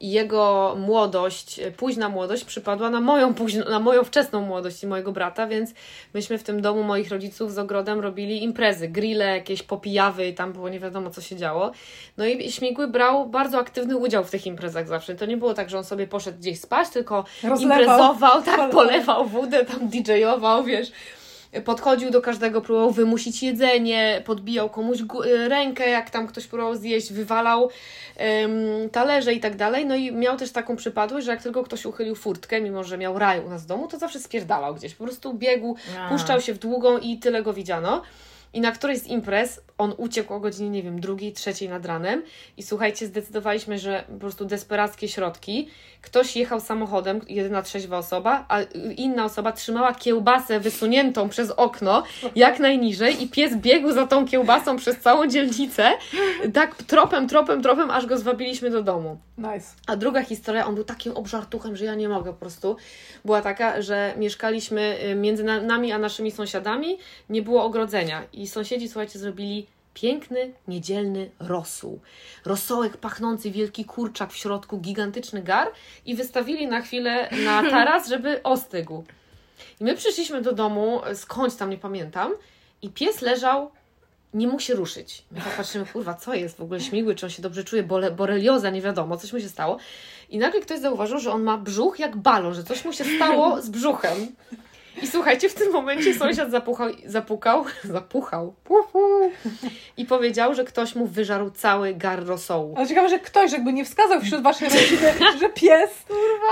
i jego młodość, e, późna młodość przypadła na moją, późno, na moją wczesną młodość i mojego brata, więc myśmy w tym domu moich rodziców z ogrodem robili imprezy, grille, jakieś popijawy i tam było nie wiadomo co się działo. No i Śmigły brał bardzo aktywny udział w tych imprezach zawsze. To nie było tak, że on sobie poszedł gdzieś spać, tylko Rozlewał. imprezował, tak, Polewał. polewał wódę, tam DJ-ował, wiesz. Podchodził do każdego, próbował wymusić jedzenie, podbijał komuś y, rękę, jak tam ktoś próbował zjeść, wywalał talerze i tak dalej. No i miał też taką przypadłość, że jak tylko ktoś uchylił furtkę, mimo że miał raj u nas w domu, to zawsze spierdalał gdzieś. Po prostu biegł, puszczał się w długą i tyle go widziano. I na którejś z imprez on uciekł o godzinie, nie wiem, drugiej, trzeciej nad ranem. I słuchajcie, zdecydowaliśmy, że po prostu desperackie środki. Ktoś jechał samochodem, jedyna trzeźwa osoba, a inna osoba trzymała kiełbasę wysuniętą przez okno, jak najniżej, i pies biegł za tą kiełbasą przez całą dzielnicę, tak tropem, tropem, tropem, aż go zwabiliśmy do domu. Nice. A druga historia, on był takim obżartuchem, że ja nie mogę po prostu. Była taka, że mieszkaliśmy y, między na- nami a naszymi sąsiadami, nie było ogrodzenia. I sąsiedzi, słuchajcie, zrobili piękny, niedzielny rosół. Rosołek pachnący, wielki kurczak w środku, gigantyczny gar i wystawili na chwilę na taras, żeby ostygł. I my przyszliśmy do domu, skądś tam, nie pamiętam, i pies leżał nie mógł się ruszyć. My tak patrzymy, kurwa, co jest w ogóle śmigły, czy on się dobrze czuje, bole, borelioza, nie wiadomo, coś mu się stało. I nagle ktoś zauważył, że on ma brzuch jak balon, że coś mu się stało z brzuchem. I słuchajcie, w tym momencie sąsiad zapuchał, zapukał, zapuchał puhu, i powiedział, że ktoś mu wyżarł cały gar rosołu. Ale ciekawe, że ktoś jakby nie wskazał wśród waszej rodziny, że pies,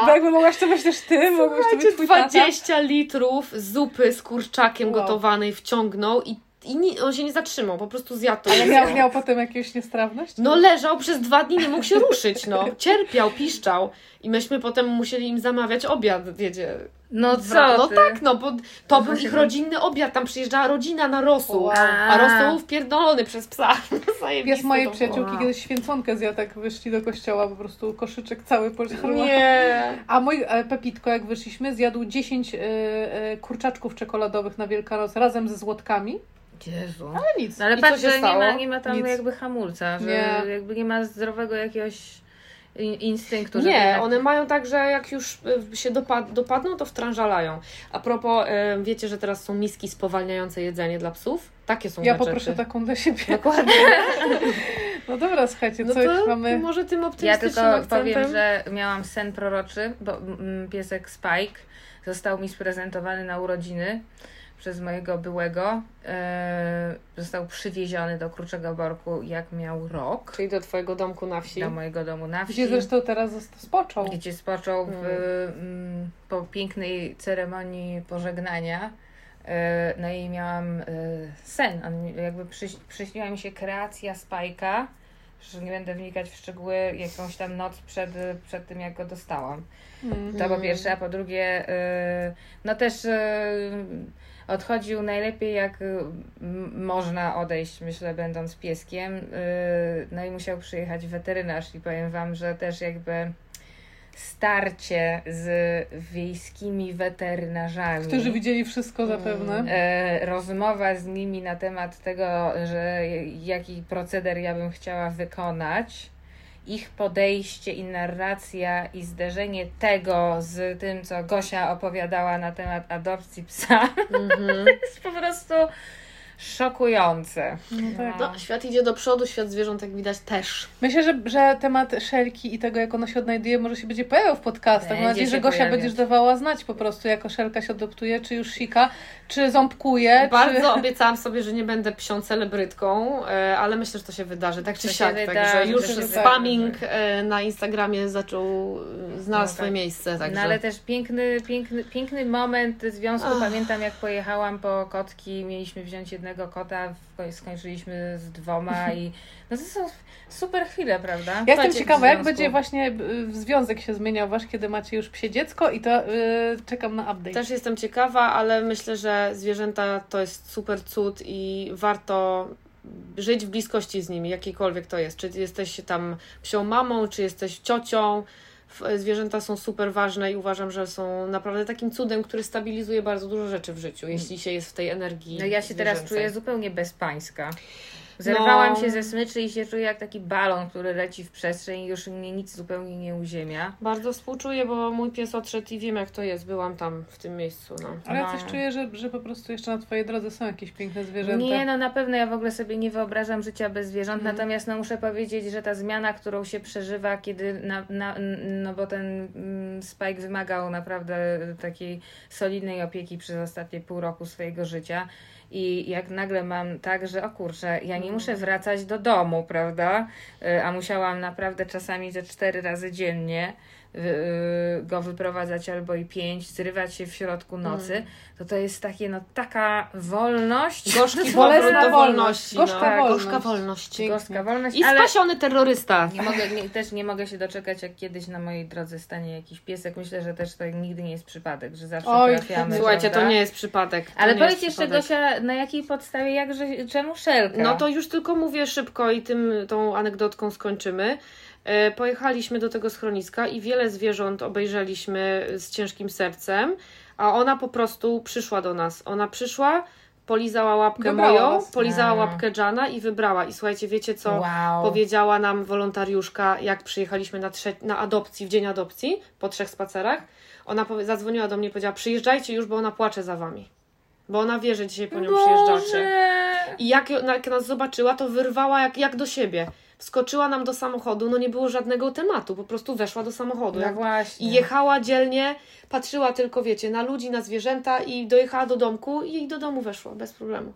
bo jakby mogłaś to być też ty, mogłaś to być twój tata. 20 litrów zupy z kurczakiem Wow. gotowanej wciągnął i, i ni- on się nie zatrzymał, po prostu zjadł to. Ale miał, miał potem jakąś niestrawność? No leżał przez dwa dni, nie mógł się ruszyć, no. Cierpiał, piszczał. I myśmy potem musieli im zamawiać obiad, wiecie. No co No ty? tak, no bo to był właśnie ich tak. rodzinny obiad, tam przyjeżdżała rodzina na rosół, Wow. a rosół wpierdolony przez psa. To było. przyjaciółki Wow. kiedyś święconkę zjadł, jak wyszli do kościoła, po prostu koszyczek cały pożarła. Nie. A mój e, Pepitko, jak wyszliśmy, zjadł 10 e, e, kurczaczków czekoladowych na Wielkanoc razem ze złodkami. Jezu. Ale nic. No ale I patrz, że nie ma, nie ma tam Nic. jakby hamulca, że Nie. jakby nie ma zdrowego jakiegoś in- instynktu. żeby Nie, jednak- one mają tak, że jak już y, się dopad- dopadną, to wtrążalają. A propos, y, wiecie, że teraz są miski spowalniające jedzenie dla psów? Takie są Ja gadżety. poproszę taką dla siebie. Dokładnie. No dobra, słuchajcie, No coś to mamy... może tym Ja optymistycznym tylko akcentem. powiem, że miałam sen proroczy, bo mm, piesek Spike został mi sprezentowany na urodziny przez mojego byłego. E, został przywieziony do Kruczego Borku, jak miał rok, Czyli do twojego domku na wsi. do mojego domu na wsi. Gdzie zresztą teraz spoczął. gdzie spoczął w, Mm. mm, po pięknej ceremonii pożegnania. E, No i miałam e, sen. On, jakby przyś, przyśniła mi się kreacja Spajka, że nie będę wnikać w szczegóły, jakąś tam noc przed, przed tym, jak go dostałam. Mm. To po pierwsze, a po drugie, y, no też y, odchodził najlepiej jak y, można odejść, myślę, będąc pieskiem. No i musiał przyjechać weterynarz i powiem Wam, że też jakby starcie z wiejskimi weterynarzami. Którzy widzieli wszystko zapewne. E, rozmowa z nimi na temat tego, że jaki proceder ja bym chciała wykonać ich podejście i narracja i zderzenie tego z tym, co Gosia opowiadała na temat adopcji psa, Mhm. jest po prostu szokujące. No tak. No, świat idzie do przodu, świat zwierząt, jak widać, też. Myślę, że, że temat Szelki i tego, jak ona się odnajduje, może się będzie pojawiał w podcastach. Mam nadzieję, że się Gosia pojawiać. będziesz dawała znać po prostu, jako Szelka się adoptuje, czy już sika, czy ząbkuje, Bardzo czy... obiecałam sobie, że nie będę psią celebrytką, e, ale myślę, że to się wydarzy, tak czy siak. wydarzy, Także już spamming e, na Instagramie zaczął, znalazł No swoje tak. miejsce. Także. No ale też piękny, piękny, piękny moment związku. Ach. Pamiętam jak pojechałam po kotki, mieliśmy wziąć jednego kota, skończyliśmy z dwoma i no to są super chwile, prawda? Ja jestem ciekawa, jak będzie właśnie y, związek się zmieniał wasz, kiedy macie już psie dziecko i to y, czekam na update. Też jestem ciekawa, ale myślę, że zwierzęta to jest super cud i warto żyć w bliskości z nimi, jakiejkolwiek to jest. Czy jesteś tam psią mamą, czy jesteś ciocią. Zwierzęta są super ważne i uważam, że są naprawdę takim cudem, który stabilizuje bardzo dużo rzeczy w życiu, jeśli się jest w tej energii. No ja się teraz zwierzęcej. czuję zupełnie bezpańska. Zerwałam No. się ze smyczy i się czuję jak taki balon, który leci w przestrzeń i już mnie nic zupełnie nie uziemia. Bardzo współczuję, bo mój pies odszedł i wiem, jak to jest. Byłam tam w tym miejscu. No. Ale ja No. coś czuję, że, że po prostu jeszcze na twojej drodze są jakieś piękne zwierzęta. Nie, no na pewno ja w ogóle sobie nie wyobrażam życia bez zwierząt, Mhm. natomiast no muszę powiedzieć, że ta zmiana, którą się przeżywa, kiedy, na, na, no bo ten mm, Spike wymagał naprawdę takiej solidnej opieki przez ostatnie pół roku swojego życia i jak nagle mam tak, że o kurczę, ja nie muszę wracać do domu, prawda, Y, a musiałam naprawdę czasami ze cztery razy dziennie go wyprowadzać albo i pięć, zrywać się w środku nocy, to to jest takie, no taka wolność. Gorzki wolności. Gorzka no. wolność. Gorzka wolność. Gorzka wolność, I spasiony terrorysta. nie mogę, nie, też nie mogę się doczekać, jak kiedyś na mojej drodze stanie jakiś piesek. Myślę, że też to nigdy nie jest przypadek, że zawsze Oj, trafiamy. Słuchajcie, prawda? to nie jest przypadek. To Ale powiedz jeszcze. Gosia, na jakiej podstawie, jakże, czemu szelka? No to już tylko mówię szybko i tym tą anegdotką skończymy. E, Pojechaliśmy do tego schroniska i wiele zwierząt obejrzeliśmy z ciężkim sercem, a ona po prostu przyszła do nas. Ona przyszła, polizała łapkę Wybrała moją, was. polizała łapkę Jana i wybrała. I słuchajcie, wiecie co wow. powiedziała nam wolontariuszka, jak przyjechaliśmy na, trze- na adopcji, w dzień adopcji, po trzech spacerach? Ona powie- zadzwoniła do mnie i powiedziała, przyjeżdżajcie już, bo ona płacze za wami. Bo ona wie, że dzisiaj po nią przyjeżdżacie. Boże. I jak, jak nas zobaczyła, to wyrwała jak, jak do siebie. Wskoczyła nam do samochodu, no nie było żadnego tematu, po prostu weszła do samochodu. No właśnie. I jechała dzielnie, patrzyła tylko, wiecie, na ludzi, na zwierzęta i dojechała do domku i do domu weszła, bez problemu.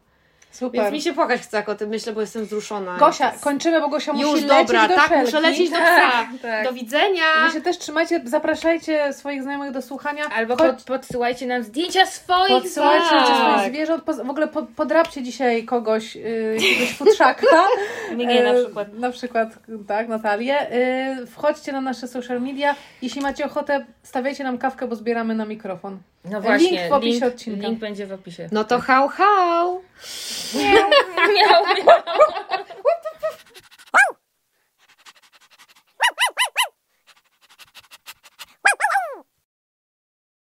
Super. Więc mi się płakać chce, jak o tym myślę, bo jestem wzruszona. Gosia, kończymy, bo Gosia musi Już, lecieć dobra, do tak, Szelki. muszę lecieć do Tak, psa. tak. Do widzenia! Wy się też trzymajcie, zapraszajcie swoich znajomych do słuchania. Albo Chodź- pod, podsyłajcie nam zdjęcia swoich Podsyłajcie zwierząt. tak. swoich zwierząt. W ogóle po, podrapcie dzisiaj kogoś, yy, jakiegoś futrzaka. Mnie na E, przykład. Na przykład, tak, Natalię. Y, Wchodźcie na nasze social media. Jeśli macie ochotę, stawiajcie nam kawkę, bo zbieramy na mikrofon. No właśnie, Link w opisie link, odcinka. Link będzie w opisie. No to hał, hał! meow, meow.